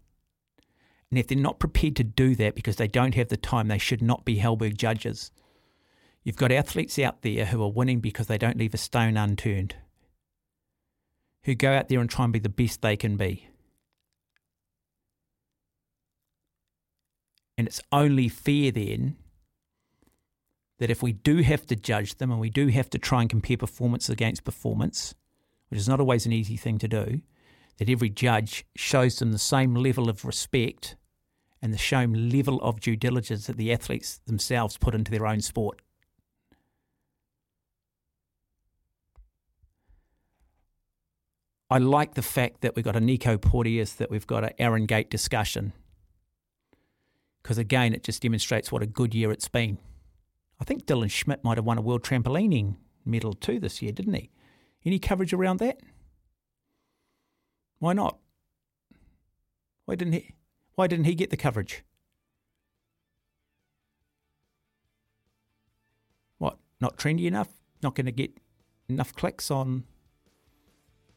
And if they're not prepared to do that because they don't have the time, they should not be Halberg judges. You've got athletes out there who are winning because they don't leave a stone unturned, who go out there and try and be the best they can be. And it's only fair then that if we do have to judge them and we do have to try and compare performance against performance, which is not always an easy thing to do, that every judge shows them the same level of respect and the same level of due diligence that the athletes themselves put into their own sport. I like the fact that we've got a Nico Porteous, that we've got an Aaron Gate discussion, because again, it just demonstrates what a good year it's been. I think Dylan Schmidt might have won a world trampolining medal too this year, didn't he? Any coverage around that? Why not? Why didn't he? Why didn't he get the coverage? What? Not trendy enough? Not going to get enough clicks on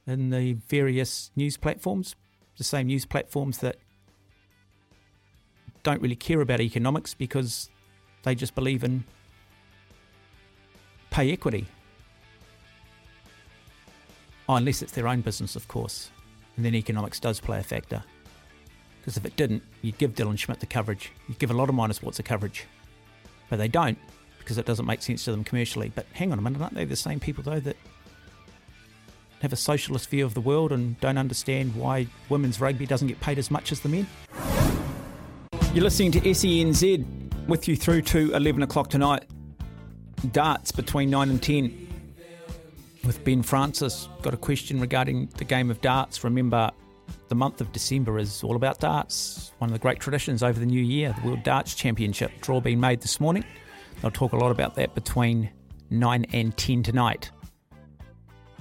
in the various news platforms? The same news platforms that don't really care about economics because they just believe in pay equity. Oh, unless it's their own business, of course. And then economics does play a factor. Because if it didn't, you'd give Dylan Schmidt the coverage. You'd give a lot of minor sports the coverage. But they don't because it doesn't make sense to them commercially. But hang on a minute, aren't they the same people, though, that have a socialist view of the world and don't understand why women's rugby doesn't get paid as much as the men? You're listening to SENZ with you through to 11 o'clock tonight. Darts between 9 and 10 with Ben Francis. Got a question regarding the game of darts. Remember, the month of December is all about darts. One of the great traditions over the new year, the World Darts Championship. Draw being made this morning. I'll talk a lot about that between 9 and 10 tonight.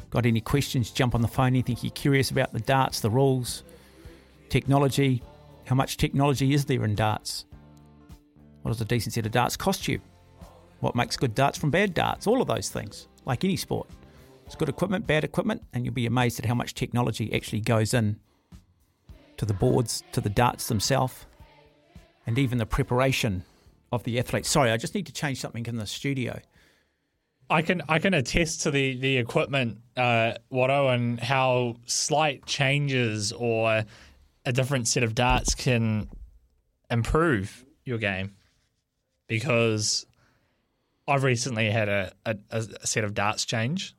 Got any questions? Jump on the phone. Anything you're curious about the darts, the rules, technology? How much technology is there in darts? What does a decent set of darts cost you? What makes good darts from bad darts? All of those things, like any sport. It's good equipment, bad equipment, and you'll be amazed at how much technology actually goes in to the boards, to the darts themselves, and even the preparation of the athletes. Sorry, I just need to change something in the studio.
I can I can attest to the the equipment, uh, Watto, and how slight changes or a different set of darts can improve your game. Because I've recently had a, a, a set of darts change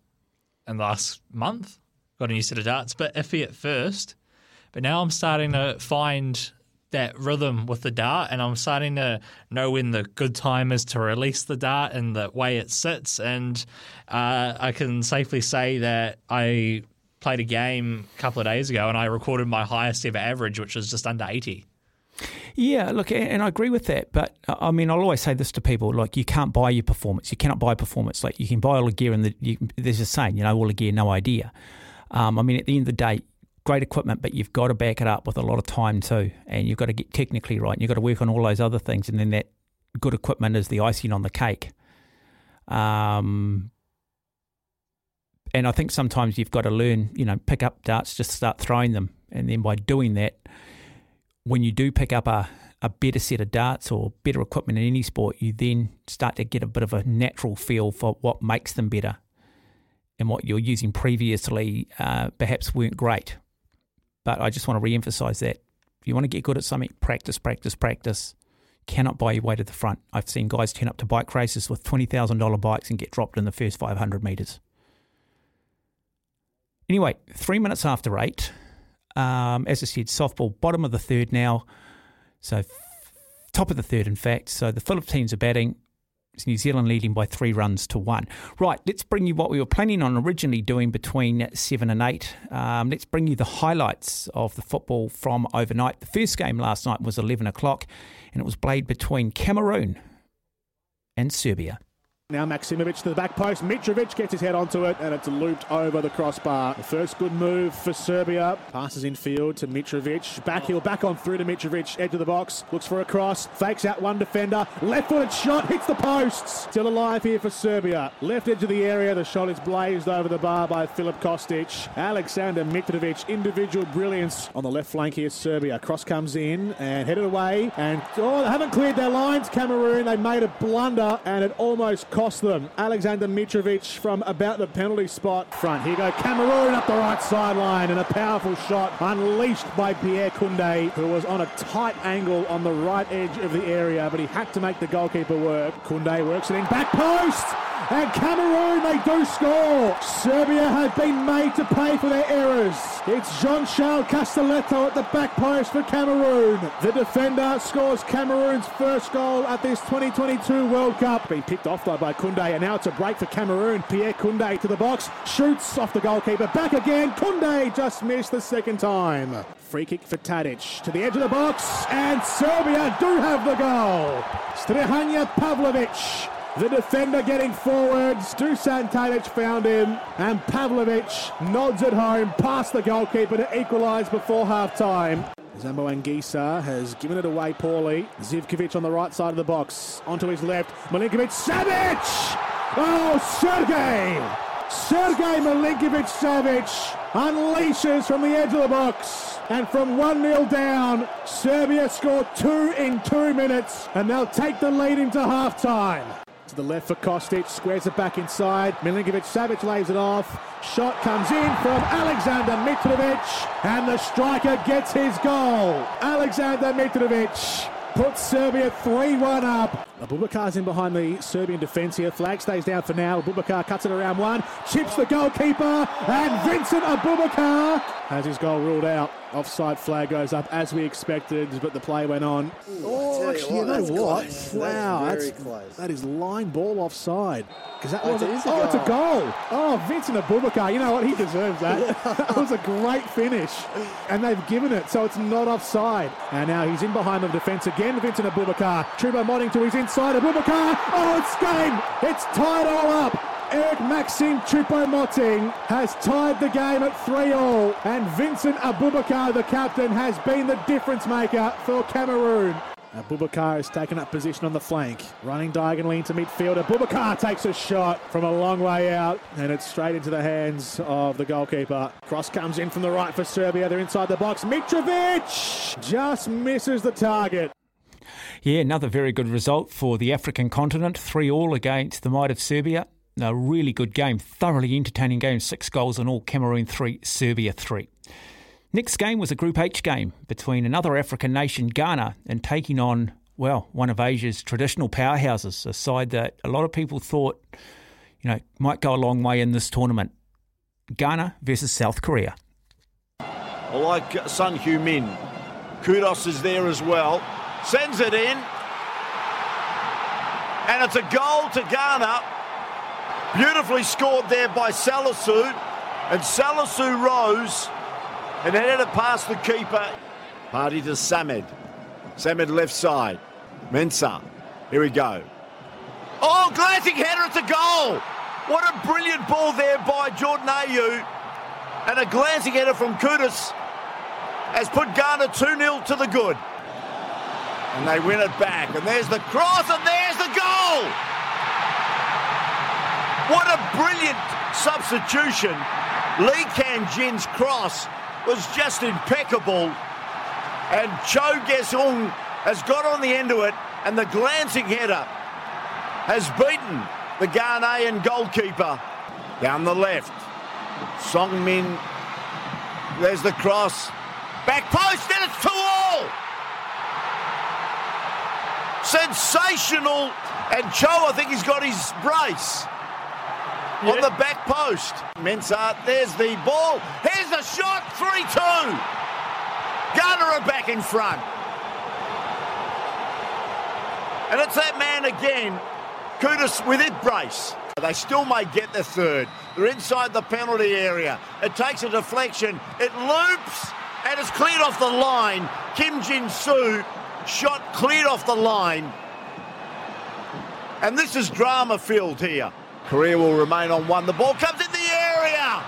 in the last month. Got a new set of darts, but iffy at first. But now I'm starting to find that rhythm with the dart, and I'm starting to know when the good time is to release the dart and the way it sits. And uh, I can safely say that I played a game a couple of days ago and I recorded my highest ever average, which was just under 80.
Yeah, look, and I agree with that. But uh, I mean, I'll always say this to people: like, you can't buy your performance. You cannot buy performance. Like, you can buy all the gear, and the, you, there's a saying, you know, all the gear, no idea. Um, I mean, at the end of the day, great equipment, but you've got to back it up with a lot of time too, and you've got to get technically right. And you've got to work on all those other things, and then that good equipment is the icing on the cake. Um, and I think sometimes you've got to learn, you know, pick up darts, just start throwing them, and then by doing that, when you do pick up a, a better set of darts or better equipment in any sport, you then start to get a bit of a natural feel for what makes them better and what you're using previously uh, perhaps weren't great. But I just want to re emphasize that. If you want to get good at something, practice, practice, practice. Cannot buy your way to the front. I've seen guys turn up to bike races with $20,000 bikes and get dropped in the first 500 metres. Anyway, three minutes after eight, um, as I said, softball, bottom of the third now. So, f- top of the third, in fact. So, the Philippines are batting. It's New Zealand leading by three runs to one. Right, let's bring you what we were planning on originally doing between seven and eight. Um, let's bring you the highlights of the football from overnight. The first game last night was 11 o'clock, and it was played between Cameroon and Serbia.
Now Maksimovic to the back post. Mitrovic gets his head onto it and it's looped over the crossbar. The first good move for Serbia. Passes in field to Mitrovic. Back heel, back on through to Mitrovic. Edge of the box. Looks for a cross. Fakes out one defender. Left footed shot. Hits the posts. Still alive here for Serbia. Left edge of the area. The shot is blazed over the bar by Filip Kostic. Alexander Mitrovic. Individual brilliance on the left flank here. Serbia. Cross comes in and headed away. And oh, they haven't cleared their lines. Cameroon. They made a blunder and it almost cost them. Alexander Mitrovic from about the penalty spot front. Here go Cameroon up the right sideline and a powerful shot unleashed by Pierre Kunde, who was on a tight angle on the right edge of the area, but he had to make the goalkeeper work. Kunde works it in back post. And Cameroon, they do score. Serbia have been made to pay for their errors. It's Jean-Charles Castelletto at the back post for Cameroon. The defender scores Cameroon's first goal at this 2022 World Cup. Being picked off by Kunde, and now it's a break for Cameroon. Pierre Kunde to the box, shoots off the goalkeeper, back again. Kunde just missed the second time. Free kick for Tadic to the edge of the box, and Serbia do have the goal. Strahinja Pavlovic the defender getting forwards. Dusan Tadic found him. And Pavlovic nods at home past the goalkeeper to equalise before half time. Zambo Anguissa has given it away poorly. Zivkovic on the right side of the box. Onto his left. Milinkovic Savic! Oh, Sergej! Sergej Milinkovic Savic unleashes from the edge of the box. And from 1 0 down, Serbia scored two in two minutes, and they'll take the lead into half time. To the left for Kostic, squares it back inside. Milinkovic Savic lays it off. Shot comes in from Alexander Mitrovic, and the striker gets his goal. Alexander Mitrovic puts Serbia 3 1 up. Aboubakar's in behind the Serbian defence here. Flag stays down for now. Aboubakar cuts it around one, chips the goalkeeper, and Vincent Aboubakar has his goal ruled out. Offside flag goes up as we expected, but the play went on. oh, actually, you, know what? Wow, that's, that is line ball offside. Because that was a,
is a
oh, it's a
goal.
goal. Oh, Vincent Aboubakar, you know what? He deserves that. that was a great finish, and they've given it, so it's not offside. And now he's in behind the defence again. Vincent Aboubakar, Trubo Modding to his inside. Aboubakar, oh, it's game. It's tied all up. Eric Maxim Choupo-Moting has tied the game at 3 all, and Vincent Aboubakar, the captain, has been the difference maker for Cameroon. Aboubakar has taken up position on the flank, running diagonally into midfield. Aboubakar takes a shot from a long way out, and it's straight into the hands of the goalkeeper. Cross comes in from the right for Serbia. They're inside the box. Mitrovic just misses the target.
Yeah, another very good result for the African continent. Three all against the might of Serbia. A really good game, thoroughly entertaining game. Six goals in all. Cameroon three, Serbia three. Next game was a Group H game between another African nation, Ghana, and taking on well, one of Asia's traditional powerhouses, a side that a lot of people thought, you know, might go a long way in this tournament. Ghana versus South Korea.
I like Sun Hew Min. Kudus is there as well. Sends it in. And it's a goal to Ghana. Beautifully scored there by Salisu. And Salisu rose and headed it past the keeper. Partey to Samed. Samed left side. Mensah. Here we go. Oh, glancing header, it's a goal. What a brilliant ball there by Jordan Ayew. And a glancing header from Kudus has put Ghana 2 0 to the good. And they win it back. And there's the cross, and there's the goal. What a brilliant substitution. Lee Kan Jin's cross was just impeccable. And Cho Gue-sung has got on the end of it, and the glancing header has beaten the Ghanaian goalkeeper down the left. Song Min, there's the cross. Back post, and it's two all. Sensational. And Cho, I think he's got his brace on the back post. Mensah, there's the ball. Here's the shot, 3 2. Ghana are back in front. And it's that man again, Kudus with it brace. They still may get the third. They're inside the penalty area. It takes a deflection. It loops and it's cleared off the line. Kim Jin Soo shot cleared off the line. And this is drama filled here. Korea will remain on one. The ball comes in the area.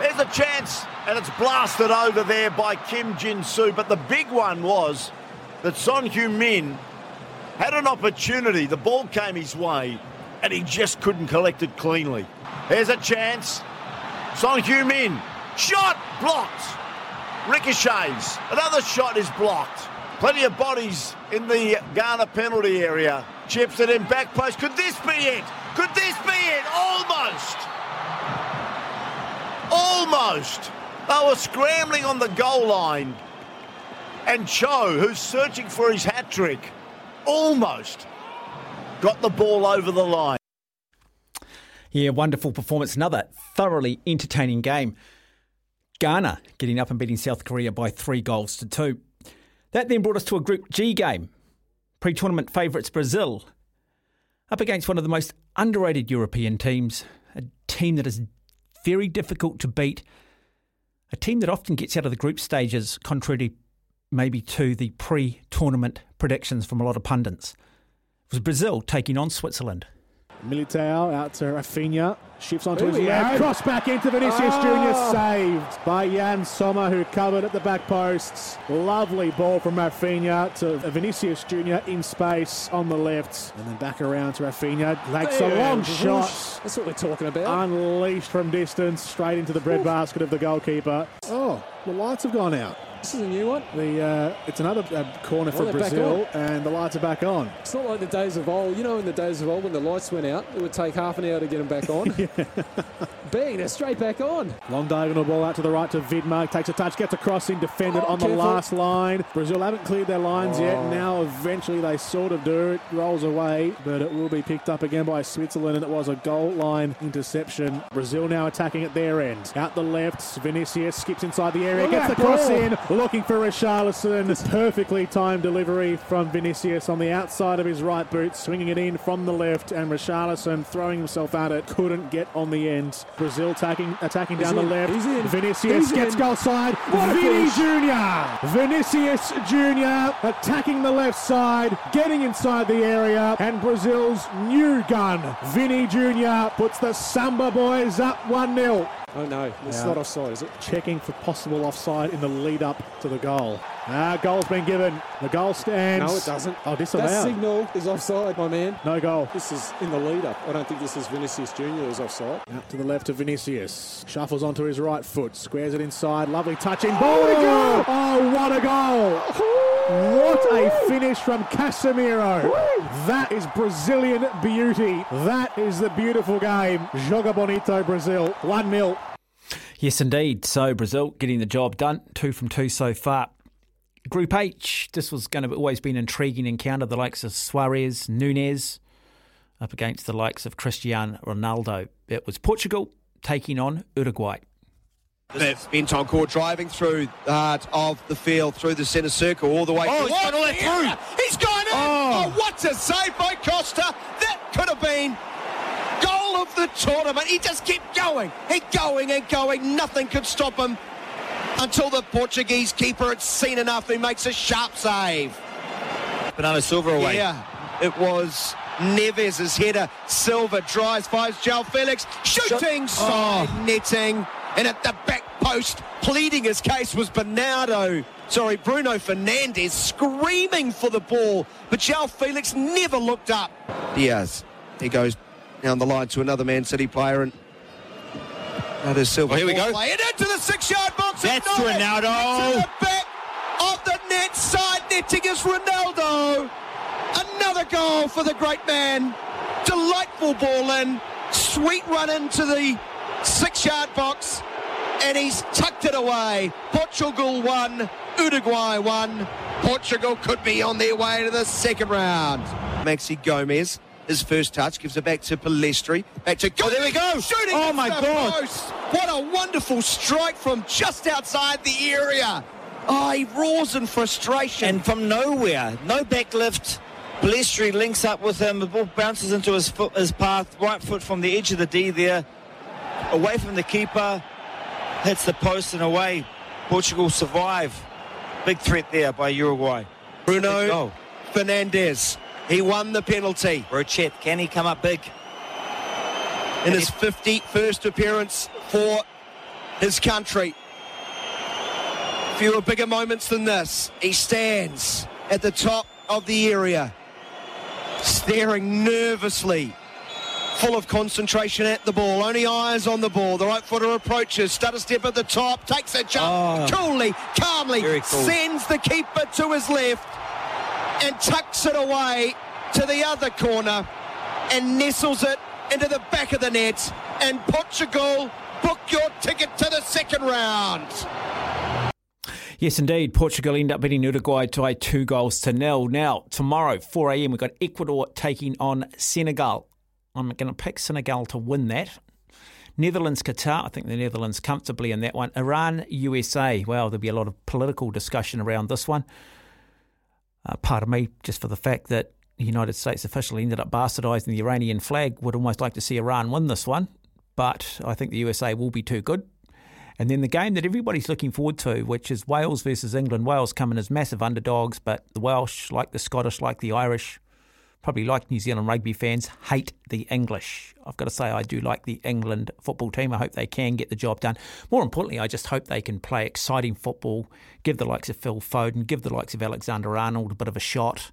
There's a chance, and it's blasted over there by Kim Jin Soo. But the big one was that Son Heung-min had an opportunity. The ball came his way, and he just couldn't collect it cleanly. There's a chance. Son Heung-min shot blocked. Ricochets. Another shot is blocked. Plenty of bodies in the Ghana penalty area. Chips it in back post. Could this be it? Could this be it? Almost. Almost. They were scrambling on the goal line. And Cho, who's searching for his hat trick, almost got the ball over the line.
Yeah, wonderful performance. Another thoroughly entertaining game. Ghana getting up and beating South Korea by three goals to two. That then brought us to a Group G game. Pre tournament favourites Brazil up against one of the most underrated European teams, a team that is very difficult to beat, a team that often gets out of the group stages, contrary maybe to the pre tournament predictions from a lot of pundits. It was Brazil taking on Switzerland.
Militao out to Rafinha. Shifts onto his left. Cross back into Vinicius ah!
Oh.
Jr. Saved by Yann Sommer, who covered at the back posts. Lovely ball from Rafinha to Vinicius Jr. in space on the left. And then back around to Rafinha. Takes a long shot.
That's what we're talking about.
Unleashed from distance, straight into the breadbasket of the goalkeeper. Oh, the lights have gone out.
This is a new one.
The uh, it's another uh, corner for Brazil, and the lights are back on.
It's not like the days of old. You know, in the days of old when the lights went out, it would take half an hour to get them back on. Bang, they're straight back on.
Long diagonal ball out to the right to Widmer. Takes a touch, gets a crossing, defended
Oh,
on the last line. Brazil haven't cleared their lines yet.
Oh.
Now eventually they sort of do. It rolls away, but it will be picked up again by Switzerland, and it was a goal line interception. Brazil now attacking at their end. Out the left, Vinicius skips inside the area,
Look
gets the
that
cross in, looking for Richarlison. This perfectly timed delivery from Vinicius on the outside of his right boot, swinging it in from the left, and Richarlison throwing himself at it, couldn't get on the end. Brazil attacking, attacking down the left. Vinicius
he's
gets
in.
goal side.
What.
Jr. Vinicius Jr. attacking the left side, getting inside the area, and Brazil's new gun, Vinny Jr. puts the Samba boys up 1 0.
Oh no, it's
Yeah.
not offside, is it?
Checking for possible offside in the lead up to the goal. Ah, goal's been given. The goal stands.
No, it doesn't.
Oh,
That
disallowed.
signal is offside, my man.
No goal.
This is in the lead up. I don't think this is Vinicius Jr. who's offside.
Out to the left of Vinicius. Shuffles onto his right foot. Squares it inside. Lovely touching ball. Oh, oh what a goal! What a finish from Casemiro. That is Brazilian beauty. That is the beautiful game. Joga Bonito, Brazil. 1 0.
Yes, indeed. So Brazil getting the job done. Two from two so far. Group H, this was going to always be an intriguing encounter. The likes of Suarez, Nunez, up against the likes of Cristiano Ronaldo. It was Portugal taking on Uruguay.
Bentancur driving through the heart of the field, through the centre circle, all the way
Oh,
through.
he's gone the way through.
He's gone in! Oh. oh. what a save by Costa! That could have been goal of the tournament. He just kept going, he going and going. Nothing could stop him until the Portuguese keeper had seen enough. He makes a sharp save.
Bernardo Silva away.
Yeah, it was Neves' header. Silva drives, finds João Felix, shooting oh. side netting, and at the back post, pleading his case was Bernardo. Sorry, Bruno Fernandes screaming for the ball, but João Felix never looked up. Dias, he goes down the line to another Man City player, and is Silva.
Oh, here we go.
Play it into the six-yard box.
That's Ronaldo.
To the back of the net, side netting is Ronaldo. Another goal for the great man. Delightful ball in. Sweet run into the six yard box. And he's tucked it away. Portugal won. Uruguay won. Portugal could be on their way to the second round. Maxi Gomez. His first touch gives it back to Palestri. Back to
Oh, there we go.
Shooting
Oh, my God.
post. What a wonderful strike from just outside the area. Oh, he roars in frustration.
And from nowhere, no backlift. Balestri links up with him. The ball bounces into his foot, his path. Right foot from the edge of the D there, away from the keeper, hits the post and away. Portugal survive. Big threat there by Uruguay.
Bruno
goal.
Fernandes. He won the penalty
Rochet, can he come up big?
in his 51st appearance for his country. Fewer bigger moments than this. He stands at the top of the area, staring nervously, full of concentration at the ball. Only eyes on the ball. The right footer approaches, stutter step at the top, takes a jump,
Oh.
coolly, calmly,
cool.
sends the keeper to his left and tucks it away to the other corner and nestles it into the back of the net. And Portugal book your ticket to the second round.
Yes, indeed. Portugal end up beating Uruguay by two goals to nil. Now, tomorrow, 4 a.m., we've got Ecuador taking on Senegal. I'm going to pick Senegal to win that. Netherlands, Qatar. I think the Netherlands comfortably in that one. Iran, USA. Well, there'll be a lot of political discussion around this one. Uh, part of me, just for the fact that the United States officially ended up bastardising the Iranian flag, would almost like to see Iran win this one. But I think the USA will be too good. And then the game that everybody's looking forward to, which is Wales versus England. Wales coming as massive underdogs, but the Welsh, like the Scottish, like the Irish, probably like New Zealand rugby fans, hate the English. I've got to say, I do like the England football team. I hope they can get the job done. More importantly, I just hope they can play exciting football, give the likes of Phil Foden, give the likes of Alexander Arnold a bit of a shot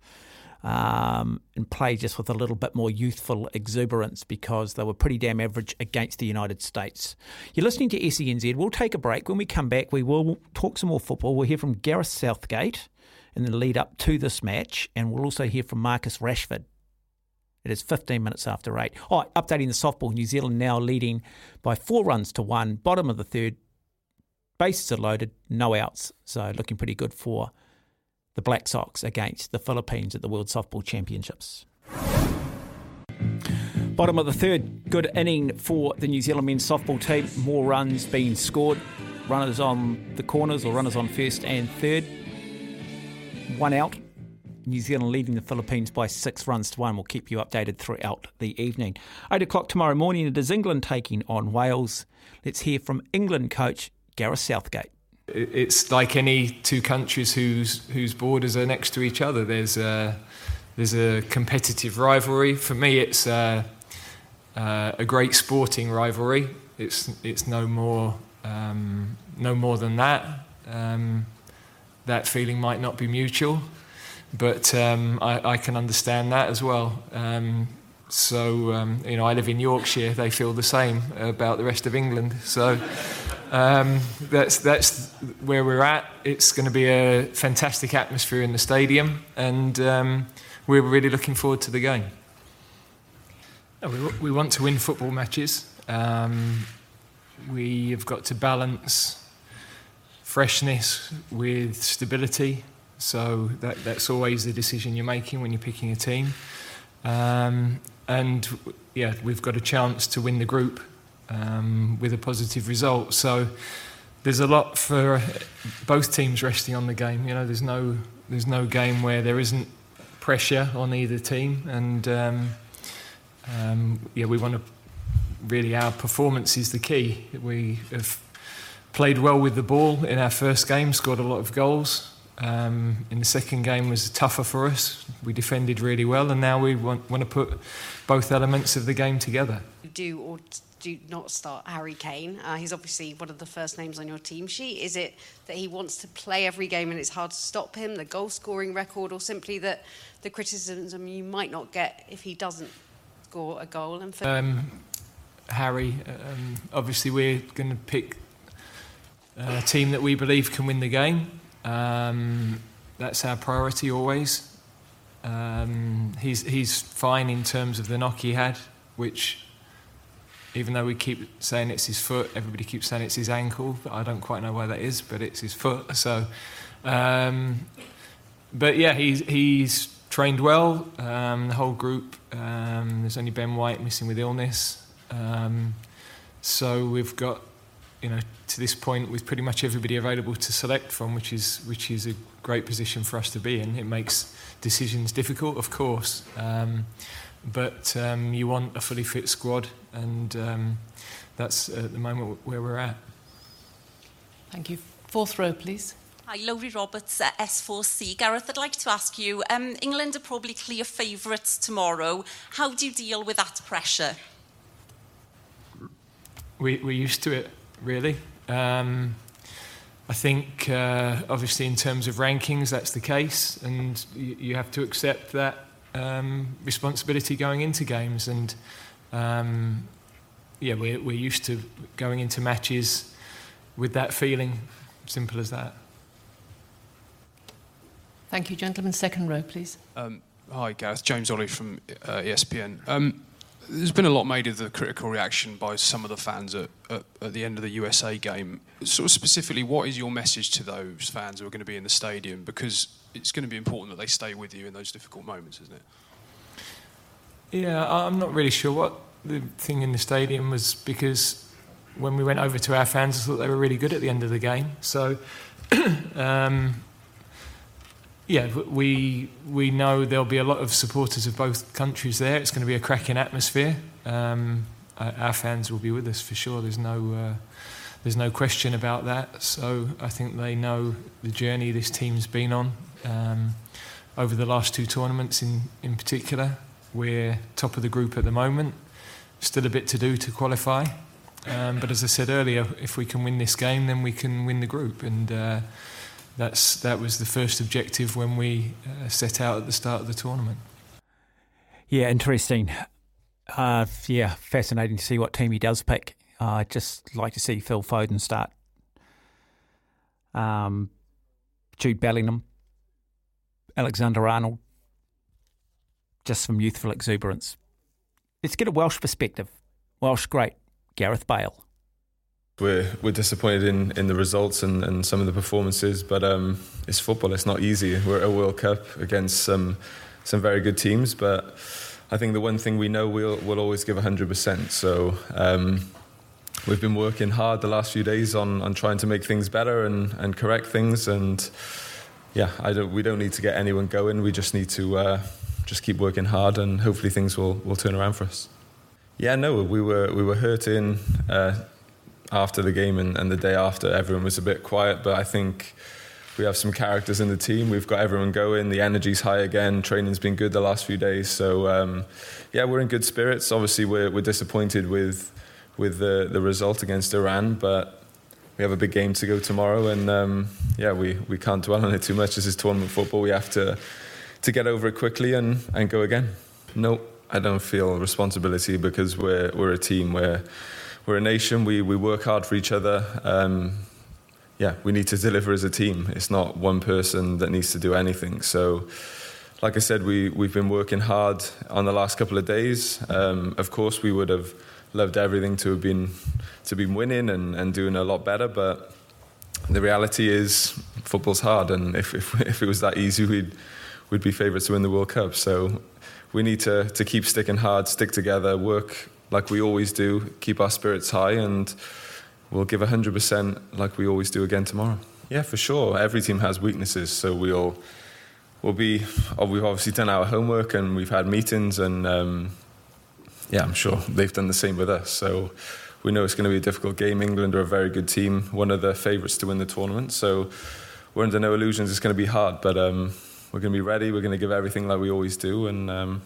um, and play just with a little bit more youthful exuberance because they were pretty damn average against the United States. You're listening to SENZ. We'll take a break. When we come back, we will talk some more football. We'll hear from Gareth Southgate in the lead up to this match, and we'll also hear from Marcus Rashford. It is 15 minutes after 8. Oh, updating the softball. New Zealand now leading by four runs to one, bottom of the third. Bases are loaded, no outs. So looking pretty good for the Black Sox against the Philippines at the World Softball Championships. Bottom of the third, good inning for the New Zealand men's softball team. More runs being scored. Runners on the corners or runners on first and third. One out. New Zealand leading the Philippines by six runs to one. We'll keep you updated throughout the evening. Eight o'clock tomorrow morning, it is England taking on Wales. Let's hear from England coach Gareth Southgate.
It's like any two countries whose whose borders are next to each other. There's a there's a competitive rivalry. For me, it's a, a great sporting rivalry. It's it's no more um, no more than that. Um, that feeling might not be mutual, but um, I, I, can understand that as well. Um, so um, you know, I live in Yorkshire. They feel the same about the rest of England. So. Um, that's that's where we're at. It's going to be a fantastic atmosphere in the stadium, and um, we're really looking forward to the game. We, we want to win football matches. Um, we have got to balance freshness with stability. So that, that's always the decision you're making when you're picking a team. Um, and yeah, we've got a chance to win the group um, with a positive result. So there's a lot for both teams resting on the game. You know, there's no there's no game where there isn't pressure on either team, and um, um, yeah, we want to really our performance is the key. We have played well with the ball in our first game, scored a lot of goals. Um, in the second game was tougher for us. We defended really well, and now we want, want to put both elements of the game together.
do or do not start Harry Kane. Uh, he's obviously one of the first names on your team sheet. Is it that he wants to play every game and it's hard to stop him, the goal scoring record, or simply that the criticism you might not get if he doesn't score a goal? And for
Um, Harry, um, obviously we're going to pick a team that we believe can win the game. Um, that's our priority always. Um, he's he's fine in terms of the knock he had, which even though we keep saying it's his foot, everybody keeps saying it's his ankle. But I don't quite know why that is, but it's his foot. So, um, but yeah, he's he's trained well. Um, the whole group. Um, there's only Ben White missing with illness. Um, so we've got, you know, to this point with pretty much everybody available to select from, which is which is a great position for us to be in. It makes decisions difficult, of course, um, but um, you want a fully fit squad, and um, that's at the moment where we're at.
Thank you. Fourth row, please.
Hi, Laurie Roberts, uh, S4C. Gareth, I'd like to ask you um, England are probably clear favourites tomorrow. How do you deal with that pressure?
We, we're used to it, really. Um, I think, uh, obviously, in terms of rankings, that's the case, and you, you have to accept that um, responsibility going into games. And um, yeah, we're, we're used to going into matches with that feeling. Simple as that.
Thank you, gentlemen. Second row, please.
Um, hi, Gareth. James Olley from uh, ESPN. There's been a lot made of the critical reaction by some of the fans at, at, at the end of the USA game. Sort of specifically, what is your message to those fans who are going to be in the stadium? Because it's going to be important that they stay with you in those difficult moments, isn't it?
Yeah, I'm not really sure what the thing in the stadium was because when we went over to our fans, I thought they were really good at the end of the game. So, um, yeah, we we know there'll be a lot of supporters of both countries there. It's going to be a cracking atmosphere. Um, our fans will be with us for sure. There's no uh, there's no question about that. So I think they know the journey this team's been on um, over the last two tournaments in in particular. We're top of the group at the moment. Still a bit to do to qualify. Um, but as I said earlier, if we can win this game, then we can win the group. And uh, that's that was the first objective when we uh, set out at the start of the tournament.
Yeah, interesting. Uh, yeah, fascinating to see what team he does pick. Uh, I'd just like to see Phil Foden start. Um, Jude Bellingham, Alexander Arnold, just some youthful exuberance. Let's get a Welsh perspective. Welsh great, Gareth Bale.
We're we're disappointed in, in the results and, and some of the performances, but um, it's football. It's not easy. We're at a World Cup against some some very good teams, but I think the one thing we know we'll we'll always give hundred percent. So um, we've been working hard the last few days on, on trying to make things better and, and correct things. And yeah, I don't we don't need to get anyone going. We just need to uh, just keep working hard, and hopefully things will, will turn around for us. Yeah, no, we were we were hurting. Uh, after the game and, and the day after, everyone was a bit quiet. But I think we have some characters in the team. We've got everyone going. The energy's high again. Training's been good the last few days. So um, yeah, we're in good spirits. Obviously, we're, we're disappointed with with the the result against Iran, but we have a big game to go tomorrow. And um, yeah, we, we can't dwell on it too much. This is tournament football. We have to to get over it quickly and, and go again. No, I don't feel responsibility because we're we're a team. We're we're a nation. We we work hard for each other. Um, yeah, we need to deliver as a team. It's not one person that needs to do anything. So, like I said, we we've been working hard on the last couple of days. Um, of course, we would have loved everything to have been to be winning and, and doing a lot better, but the reality is football's hard, and if, if if it was that easy, we'd we'd be favourites to win the World Cup. So we need to to keep sticking hard, stick together, work like we always do, keep our spirits high, and we'll give hundred percent like we always do again tomorrow. Yeah, for sure. Every team has weaknesses, so we'll we'll be. Oh, we've obviously done our homework and we've had meetings, and um, yeah, I'm sure they've done the same with us. So we know it's going to be a difficult game. England are a very good team, one of the favourites to win the tournament. So we're under no illusions it's going to be hard, but um, we're going to be ready. We're going to give everything like we always do, and um,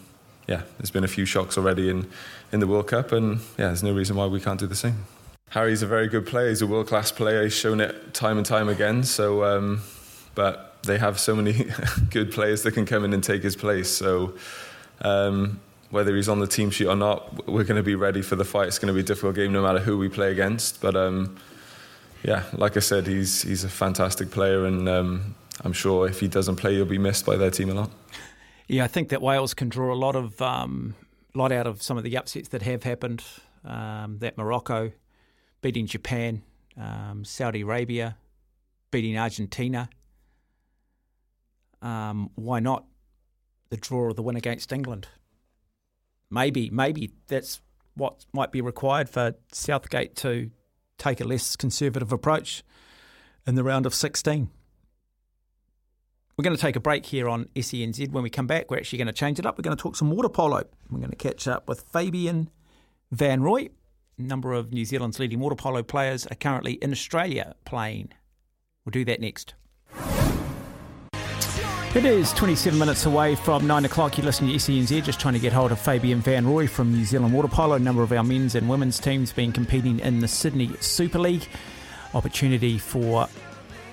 yeah, there's been a few shocks already in in the World Cup, and yeah, there's no reason why we can't do the same. Harry's a very good player. He's a world class player. He's shown it time and time again. So, um, but they have so many good players that can come in and take his place. So, um, whether he's on the team sheet or not, we're going to be ready for the fight. It's going to be a difficult game no matter who we play against. But um, yeah, like I said, he's he's a fantastic player, and um, I'm sure if he doesn't play, he'll be missed by their team a lot.
Yeah, I think that Wales can draw a lot of um, lot out of some of the upsets that have happened. Um, that Morocco beating Japan, um, Saudi Arabia beating Argentina. Um, why not the draw of the win against England? Maybe, maybe that's what might be required for Southgate to take a less conservative approach in the round of 16. We're going to take a break here on SENZ. When we come back, we're actually going to change it up. We're going to talk some water polo. We're going to catch up with Fabian Van Roy. A number of New Zealand's leading water polo players are currently in Australia playing. We'll do that next. It is 27 minutes away from 9 o'clock. You're listening to SENZ, just trying to get hold of Fabian Van Roy from New Zealand Water Polo. A number of our men's and women's teams been competing in the Sydney Super League. Opportunity for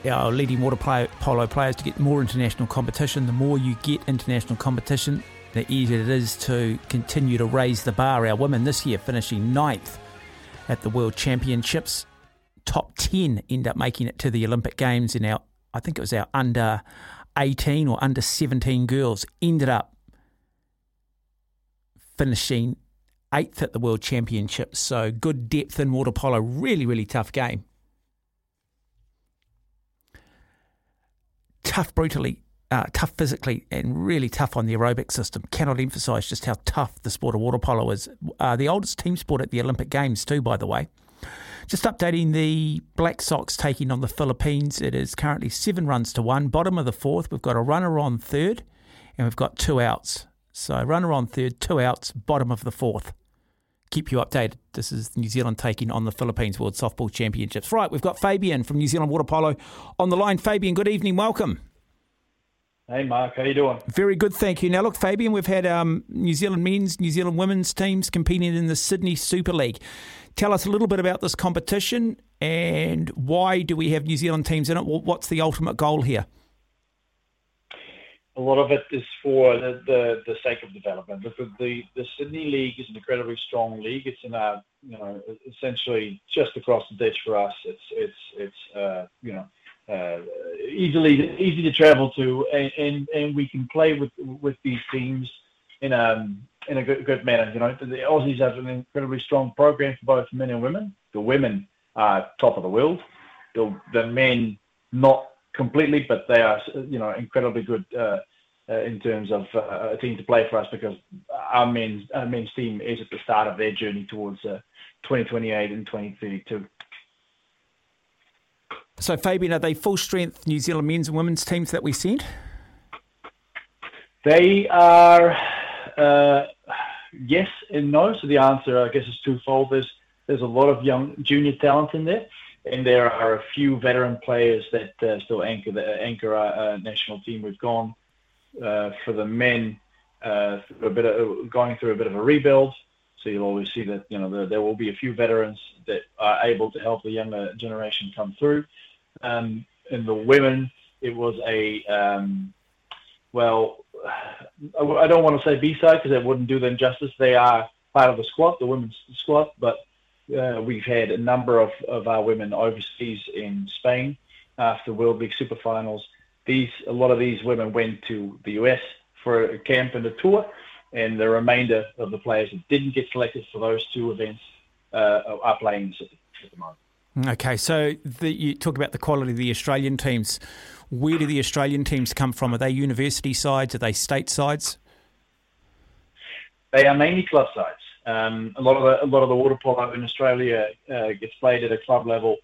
our leading water polo players to get more international competition. The more you get international competition, the easier it is to continue to raise the bar. Our women this year finishing ninth at the World Championships. Top 10 end up making it to the Olympic Games in our, I think it was our under 18 or under 17 girls ended up finishing eighth at the World Championships. So good depth in water polo. Really, really tough game. Tough brutally, uh, tough physically, and really tough on the aerobic system. Cannot emphasise just how tough the sport of water polo is. Uh, the oldest team sport at the Olympic Games, too, by the way. Just updating the Black Sox taking on the Philippines. It is currently seven runs to one. Bottom of the fourth, we've got a runner on third, and we've got two outs. So runner on third, two outs, bottom of the fourth. Keep you updated. This is New Zealand taking on the Philippines World Softball Championships. Right, we've got Fabian from New Zealand Water Polo on the line. Fabian, good evening. Welcome.
Hey, Mark. How you doing?
Very good, thank you. Now, look, Fabian, we've had um, New Zealand men's, New Zealand women's teams competing in the Sydney Super League. Tell us a little bit about this competition and why do we have New Zealand teams in it? What's the ultimate goal here?
A lot of it is for the, the, the sake of development. The, the, the Sydney League is an incredibly strong league. It's in a, you know, essentially just across the ditch for us. It's, it's, it's, uh, you know, uh, easily easy to travel to, and, and, and we can play with with these teams in a in a good, good manner. You know, the Aussies have an incredibly strong program for both men and women. The women are top of the world. The the men not completely, but they are you know incredibly good. Uh, uh, in terms of uh, a team to play for us, because our men's our men's team is at the start of their journey towards uh, 2028 and 2032.
So, Fabian, are they full strength New Zealand men's and women's teams that we sent?
They are uh, yes and no. So the answer, I guess, is twofold. There's there's a lot of young junior talent in there, and there are a few veteran players that uh, still anchor the, anchor our uh, national team. We've gone uh, for the men uh, through a bit of going through a bit of a rebuild. So you'll always see that you know there, there will be a few veterans that are able to help the younger generation come through. Um, in the women, it was a um, well, I don't want to say B side because it wouldn't do them justice. They are part of the squad, the women's squad, but uh, we've had a number of, of our women overseas in Spain after World League Super Finals. These a lot of these women went to the US for a camp and a tour, and the remainder of the players that didn't get selected for those two events uh, are playing at the moment.
Okay, so the, you talk about the quality of the Australian teams. Where do the Australian teams come from? Are they university sides? Are they state sides?
They are mainly club sides. Um, a lot of the a lot of the water polo in Australia uh, gets played at a club level.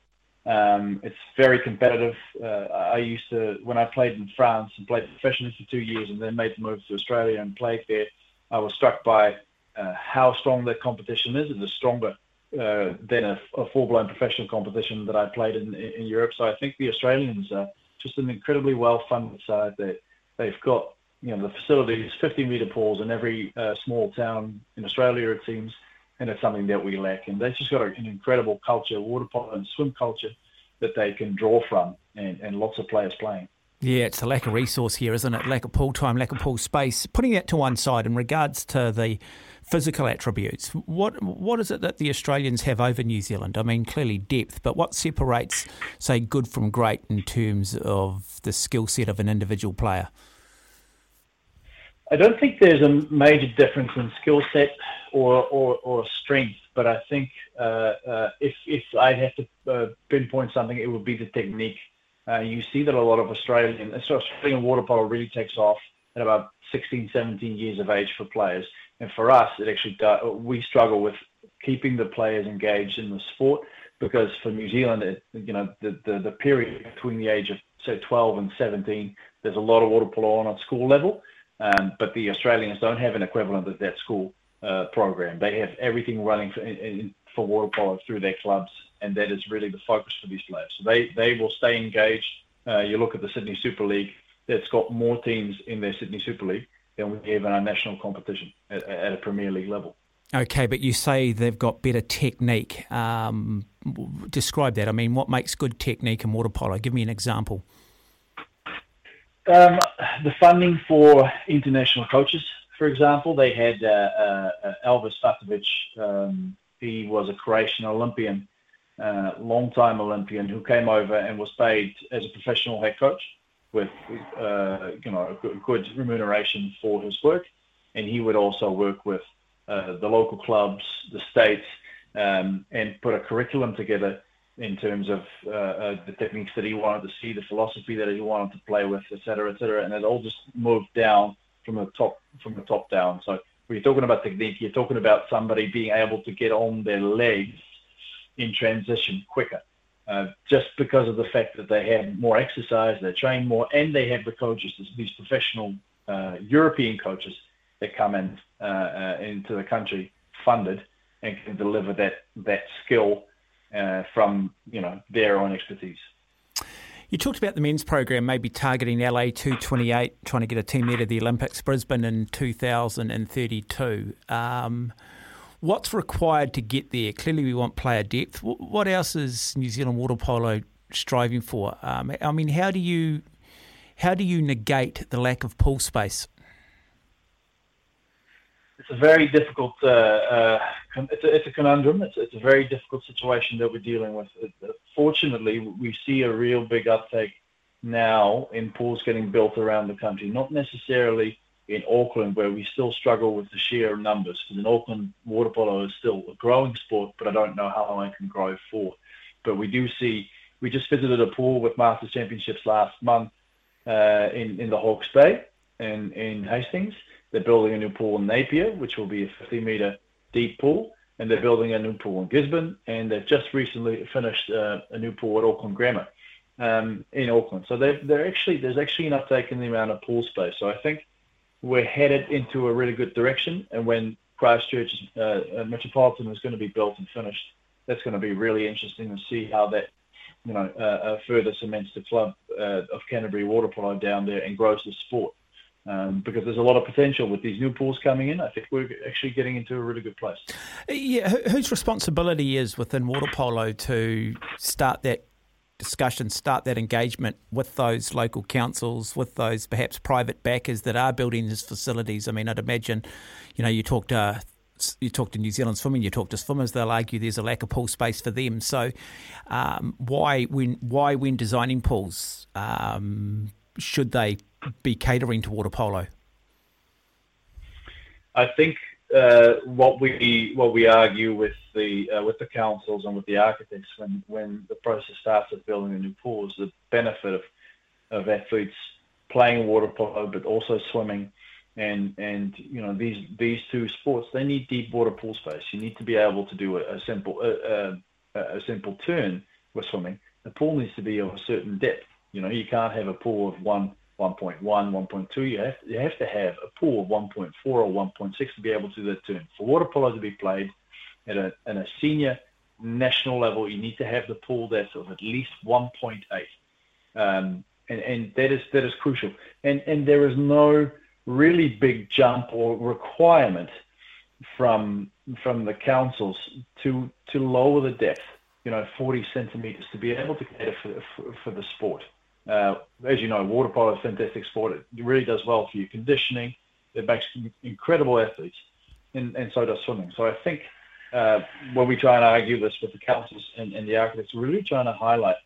Um, it's very competitive. Uh, I used to when I played in France and played professionally for two years, and then made the move to Australia and played there. I was struck by uh, how strong that competition is. It's stronger uh, than a, a full-blown professional competition that I played in, in Europe. So I think the Australians are just an incredibly well-funded side. They they've got you know the facilities, 50 meter pools in every uh, small town in Australia it seems, and it's something that we lack. And they've just got an incredible culture, water polo and swim culture that they can draw from, and, and lots of players playing.
Yeah, it's the lack of resource here, isn't it? Lack of pool time, lack of pool space. Putting that to one side, in regards to the physical attributes, what what is it that the Australians have over New Zealand? I mean, clearly depth, but what separates, say, good from great in terms of the skill set of an individual player?
I don't think there's a major difference in skill set or, or, or strength, but I think uh, uh, if, if I had to uh, pinpoint something, it would be the technique. Uh, you see that a lot of Australian, Australian water polo really takes off at about 16, 17 years of age for players. And for us, it actually we struggle with keeping the players engaged in the sport because for New Zealand, it, you know, the, the, the period between the age of say 12 and 17, there's a lot of water polo on at school level. Um, but the Australians don't have an equivalent of that school uh, program. They have everything running for, in, for water polo through their clubs, and that is really the focus for these players. So they, they will stay engaged. Uh, you look at the Sydney Super League, that's got more teams in their Sydney Super League than we have in our national competition at, at a Premier League level.
Okay, but you say they've got better technique. Um, describe that. I mean, what makes good technique in water polo? Give me an example.
Um, the funding for international coaches, for example, they had uh, uh, Elvis Fatovic. Um, he was a Croatian Olympian, uh, long-time Olympian, who came over and was paid as a professional head coach with, uh, you know, good remuneration for his work, and he would also work with uh, the local clubs, the states, um, and put a curriculum together in terms of uh, uh, the techniques that he wanted to see, the philosophy that he wanted to play with, et cetera, et cetera. And it all just moved down from the top from the top down. So when you're talking about technique, you're talking about somebody being able to get on their legs in transition quicker. Uh, just because of the fact that they have more exercise, they train more, and they have the coaches, these professional uh, European coaches that come in uh, uh, into the country funded and can deliver that that skill uh, from you know their own expertise.
You talked about the men's program maybe targeting LA 228, trying to get a team there to the Olympics, Brisbane in 2032. Um, what's required to get there? Clearly, we want player depth. What else is New Zealand water polo striving for? Um, I mean, how do you how do you negate the lack of pool space?
It's a very difficult. Uh, uh, it's, a, it's a conundrum. It's, it's a very difficult situation that we're dealing with. Fortunately, we see a real big uptake now in pools getting built around the country. Not necessarily in Auckland, where we still struggle with the sheer numbers. Because in Auckland, water polo is still a growing sport, but I don't know how long it can grow for. But we do see. We just visited a pool with Masters Championships last month uh, in in the Hawke's Bay in in Hastings they're building a new pool in Napier, which will be a 50 metre deep pool, and they're building a new pool in Gisborne, and they've just recently finished uh, a new pool at Auckland Grammar um, in Auckland. So they're actually there's actually an uptake in the amount of pool space. So I think we're headed into a really good direction, and when Christchurch uh, uh, Metropolitan is going to be built and finished, that's going to be really interesting to see how that you know uh, uh further cements the club uh, of Canterbury water polo down there and grows the sport um, because there's a lot of potential with these new pools coming in. I think we're actually getting into a really good place.
Yeah, whose responsibility is within water polo to start that discussion, start that engagement with those local councils, with those perhaps private backers that are building these facilities? I mean, I'd imagine, you know, you talk to you talk to New Zealand swimming, you talk to swimmers, they'll argue there's a lack of pool space for them. So, um, why when why when designing pools um, should they be catering to water polo?
I think uh, what we what we argue with the uh, with the councils and with the architects when when the process starts of building a new pool is the benefit of of athletes playing water polo but also swimming and and you know these these two sports they need deep water pool space. You need to be able to do a, a simple a, a, a simple turn with swimming. The pool needs to be of a certain depth. You know you can't have a pool of one 1.1, 1.2. You have you have to have a pool of 1.4 or 1.6 to be able to do that turn. For water polo to be played at a, at a senior national level, you need to have the pool that's of at least 1.8, um, and and that is that is crucial. And and there is no really big jump or requirement from from the councils to to lower the depth, you know, 40 centimeters to be able to cater for for, for the sport. Uh, as you know, water polo is a fantastic sport. It really does well for your conditioning. It makes incredible athletes, and, and so does swimming. So I think uh, when we try and argue this with the councils and, and the architects, we're really trying to highlight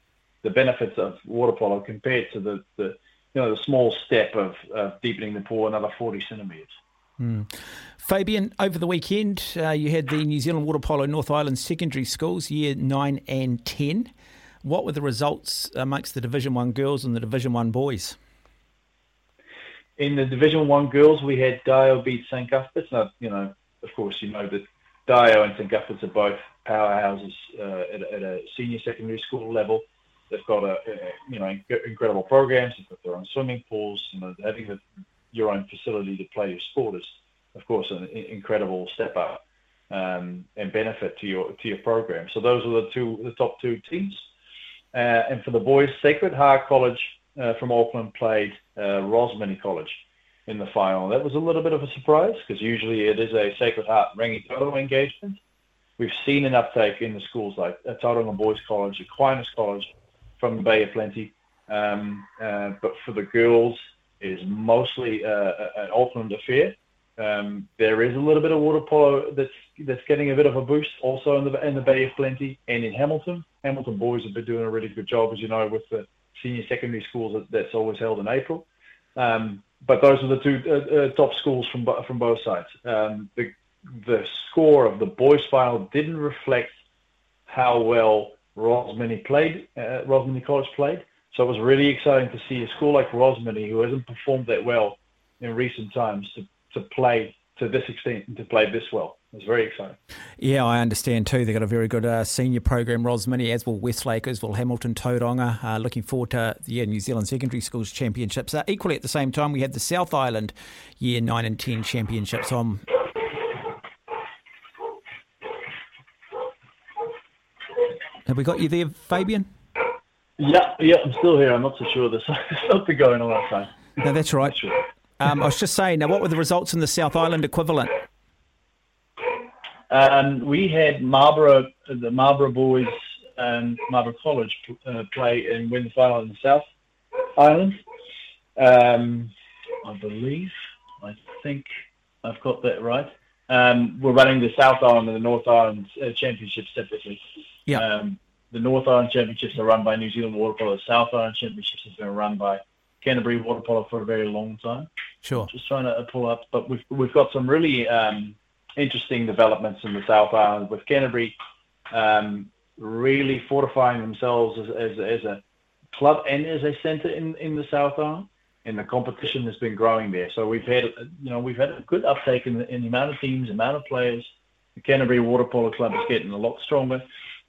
the benefits of water polo compared to the, the you know the small step of, of deepening the pool another 40 centimetres.
Hmm. Fabian, over the weekend, uh, you had the New Zealand Water Polo North Island secondary schools, year 9 and 10. What were the results amongst the Division One girls and the Division One boys?
In the Division One girls, we had Dio beat St Cuthbert's. Now, you know, of course, you know that Dio and St Cuthbert's are both powerhouses uh, at, at, a senior secondary school level. They've got a, a, you know incredible programs. They've got their own swimming pools. You know, having your own facility to play your sport is, of course, an incredible step up um, and benefit to your to your program. So those are the two the top two teams. Uh, and for the boys, Sacred Heart College uh, from Auckland played uh, Rosmini College in the final. That was a little bit of a surprise because usually it is a Sacred Heart Rangitoto engagement. We've seen an uptake in the schools like Tauranga Boys College, Aquinas College from the Bay of Plenty. Um, uh, but for the girls, it is mostly uh, an Auckland affair. Um, there is a little bit of water polo that's that's getting a bit of a boost also in the in the Bay of Plenty and in Hamilton. Hamilton boys have been doing a really good job, as you know, with the senior secondary schools that, that's always held in April. Um, but those are the two uh, uh, top schools from from both sides. Um, the the score of the boys' final didn't reflect how well uh, Rosmini College played. So it was really exciting to see a school like Rosmini, who hasn't performed that well in recent times, to play to this extent and to play this well. It was very exciting.
Yeah, I understand too. They've got a very good uh, senior program, Rosmini, as well Westlake, as well Hamilton, Tauranga. Uh, looking forward to the yeah, New Zealand Secondary Schools Championships. Uh, equally at the same time, we had the South Island Year 9 and 10 Championships on. Have we got you there, Fabian?
Yeah, yeah, I'm still here. I'm not so sure there's something going on outside.
No, that's right. Um, I was just saying, now what were the results in the South Island equivalent?
Um, we had Marlborough, the Marlborough boys, and Marlborough College uh, play and win the final in the South Island. Um, I believe, I think I've got that right. Um, we're running the South Island and the North Island uh, Championships separately.
Yeah.
Um, the North Island Championships are run by New Zealand Water Polo. The South Island Championships has been run by Canterbury Water Polo for a very long time.
Sure.
Just trying to pull up, but we've we've got some really um, interesting developments in the South Island with Canterbury um, really fortifying themselves as, as, as a club and as a centre in, in the South Island. And the competition has been growing there. So we've had, you know, we've had a good uptake in the, in the amount of teams, amount of players. The Canterbury Water Polo Club is getting a lot stronger,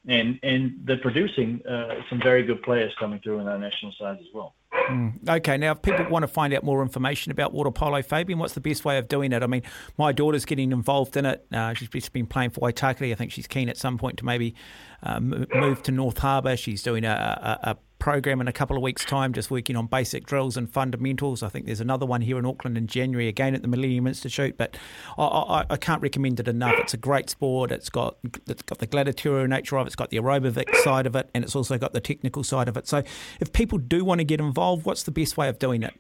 and and they're producing uh, some very good players coming through in our national sides as well.
Mm. Okay, now if people want to find out more information about water polo, Fabian, what's the best way of doing it? I mean, my daughter's getting involved in it. Uh, she's been playing for Waitakere. I think she's keen at some point to maybe uh, move to North Harbour. She's doing a, a, a program in a couple of weeks' time, just working on basic drills and fundamentals. I think there's another one here in Auckland in January, again at the Millennium Institute. But I, I, I can't recommend it enough. It's a great sport. It's got it's got the gladiatorial nature of it. It's got the aerobic side of it, and it's also got the technical side of it. So if people do want to get involved, what's the best way of doing it?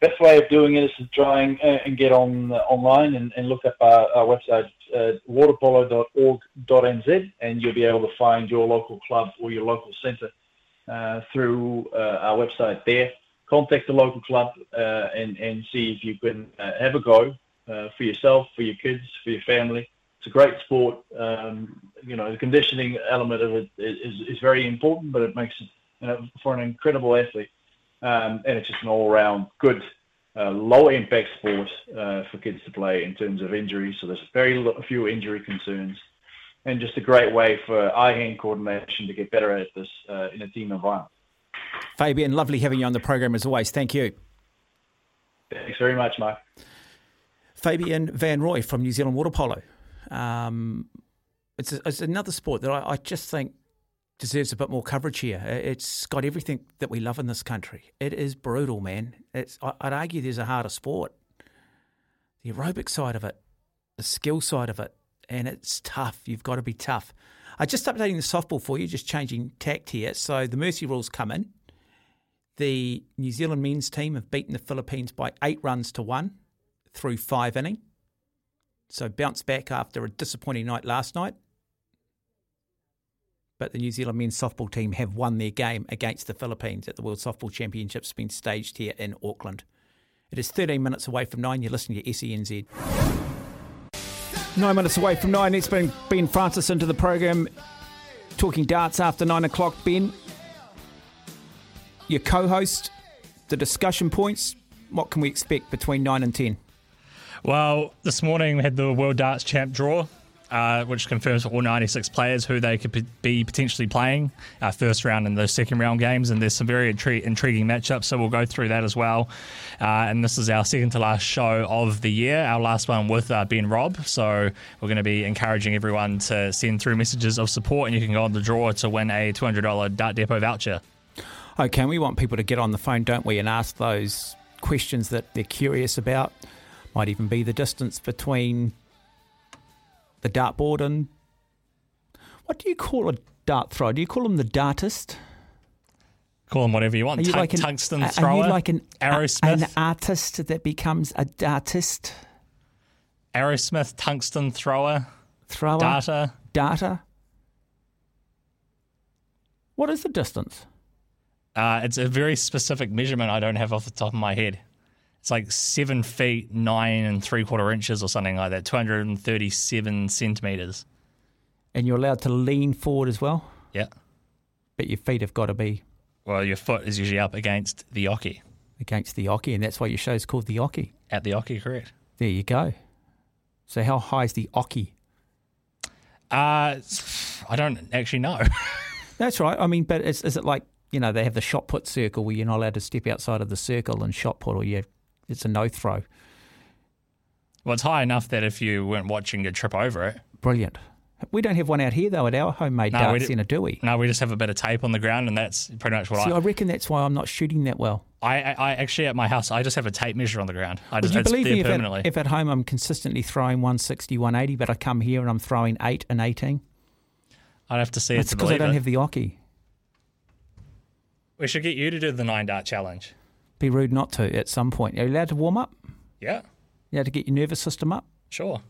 Best way of doing it is to try and, uh, and get on uh, online and, and, look up our, our website, waterpolo.org.nz, and you'll be able to find your local club or your local centre uh, through uh, our website there. Contact the local club uh, and, and see if you can have a go uh, for yourself, for your kids, for your family. It's a great sport. Um, you know, the conditioning element of it is, is very important, but it makes it you know, for an incredible athlete. Um, and it's just an all-round good, uh, low-impact sport uh, for kids to play in terms of injuries. So there's very few injury concerns, and just a great way for eye-hand coordination to get better at this uh, in a team environment.
Fabian, lovely having you on the program as always. Thank you.
Thanks very much, Mark.
Fabian Van Roy from New Zealand Water Polo. Um, it's, it's another sport that I, I just think deserves a bit more coverage here. It's got everything that we love in this country. It is brutal, man. It's I'd argue there's a harder sport. The aerobic side of it, the skill side of it, and it's tough. You've got to be tough. I just updating the softball for you, just changing tact here. So the mercy rules come in. The New Zealand men's team have beaten the Philippines by eight runs to one through five inning. So bounce back after a disappointing night last night. But the New Zealand men's softball team have won their game against the Philippines at the World Softball Championships being staged here in Auckland. It is 13 minutes away from nine. You're listening to SENZ. Nine minutes away from nine. It's been Ben Francis into the program talking darts after nine o'clock. Ben, your co host, the discussion points. What can we expect between nine and ten?
Well, this morning we had the World Darts Champ draw, uh, which confirms all 96 players who they could p- be potentially playing uh, first round and those second round games. And there's some very intri- intriguing matchups, so we'll go through that as well. Uh, and this is our second to last show of the year, our last one with uh, Ben Robb. So we're going to be encouraging everyone to send through messages of support, and you can go on the draw to win a $200 Dart Depot voucher.
Okay, and we want people to get on the phone, don't we, and ask those questions that they're curious about. Might even be the distance between the dartboard and what do you call a dart thrower? Do you call them the dartist?
Call them whatever you want.
Are you
Tung-
like an,
tungsten
are
thrower,
you like an
Aerosmith,
an artist that becomes a dartist?
Aerosmith tungsten thrower,
Thrower,
data.
data. What is the distance?
Uh, it's a very specific measurement I don't have off the top of my head. It's like seven feet nine and three quarter inches or something like that, 237 centimeters.
And you're allowed to lean forward as well,
Yeah.
but your feet have got to be
Well, your foot is usually up against the oche.
against the oche, and that's why your show's called the oche.
At the oche, correct.
There you go. So how high is the oche?
Uh, I don't actually know.
That's right. I mean, but is, is it like you know they have the shot put circle where you're not allowed to step outside of the circle and shot put, or you it's a no throw.
well, it's high enough that if you weren't watching, you'd trip over it.
Brilliant. We don't have one out here though at our homemade
No,
dart centre, do we?
No, we just have a bit of tape on the ground, and that's pretty much what
See,
I,
I reckon that's why I'm not shooting that well.
I, I, I actually at my house I just have a tape measure on the ground. I
Would
just
you
it's
believe
there
me if at, if at home I'm consistently throwing 160, 180, but I come here and I'm throwing 8 and 18?
I'd have to see it
It's because I don't
it.
have the oche.
We should get you to do the nine dart challenge.
Be rude not to at some point. Are you allowed to warm up?
Yeah,
You allowed to get your nervous system up?
sure.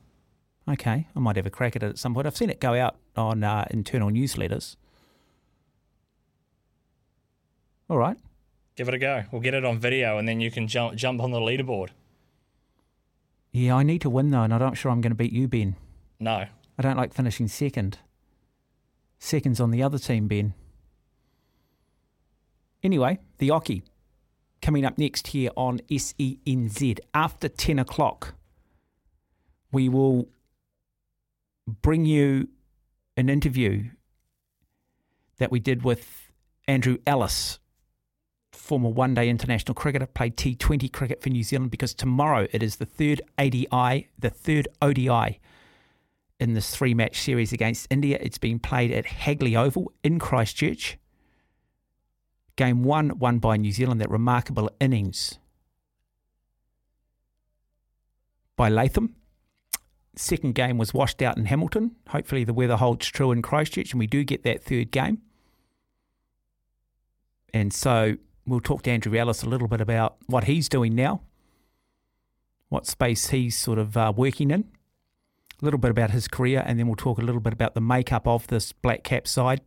Okay, I might have a crack at it at some point. I've seen it go out on uh, internal newsletters. All right.
Give it a go. We'll get it on video, and then you can jump jump on the leaderboard.
Yeah, I need to win though, and I'm not sure I'm going to beat you, Ben.
No,
I don't like finishing second. Second's on the other team, Ben. Anyway, the Oche coming up next here on SENZ after 10 o'clock. We will bring you an interview that we did with Andrew Ellis, former one day international cricketer, played T20 cricket for New Zealand because tomorrow it is the third ADI, the third ODI in this three match series against India. It's being played at Hagley Oval in Christchurch. Game one won by New Zealand, that remarkable innings by Latham. Second game was washed out in Hamilton. Hopefully, the weather holds true in Christchurch and we do get that third game. And so we'll talk to Andrew Ellis a little bit about what he's doing now, what space he's sort of uh, working in, a little bit about his career, and then we'll talk a little bit about the makeup of this black cap side.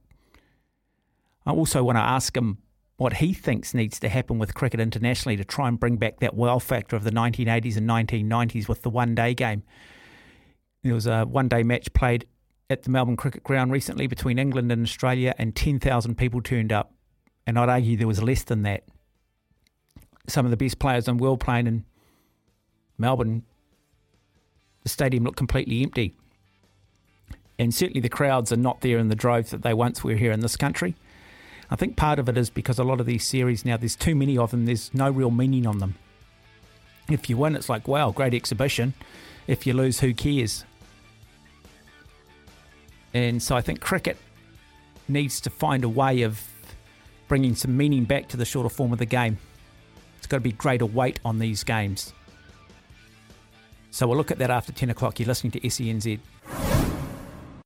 I also want to ask him what he thinks needs to happen with cricket internationally to try and bring back that wow factor of the 1980s and 1990s with the one day game. There was a one day match played at the Melbourne Cricket Ground recently between England and Australia, and 10,000 people turned up. And I'd argue there was less than that. Some of the best players in world playing in Melbourne, the stadium looked completely empty. And certainly the crowds are not there in the droves that they once were here in this country. I think part of it is because a lot of these series now, there's too many of them, there's no real meaning on them. If you win, it's like, wow, great exhibition. If you lose, who cares? And so I think cricket needs to find a way of bringing some meaning back to the shorter form of the game. It's got to be greater weight on these games. So we'll look at that after 10 o'clock. You're listening to SENZ.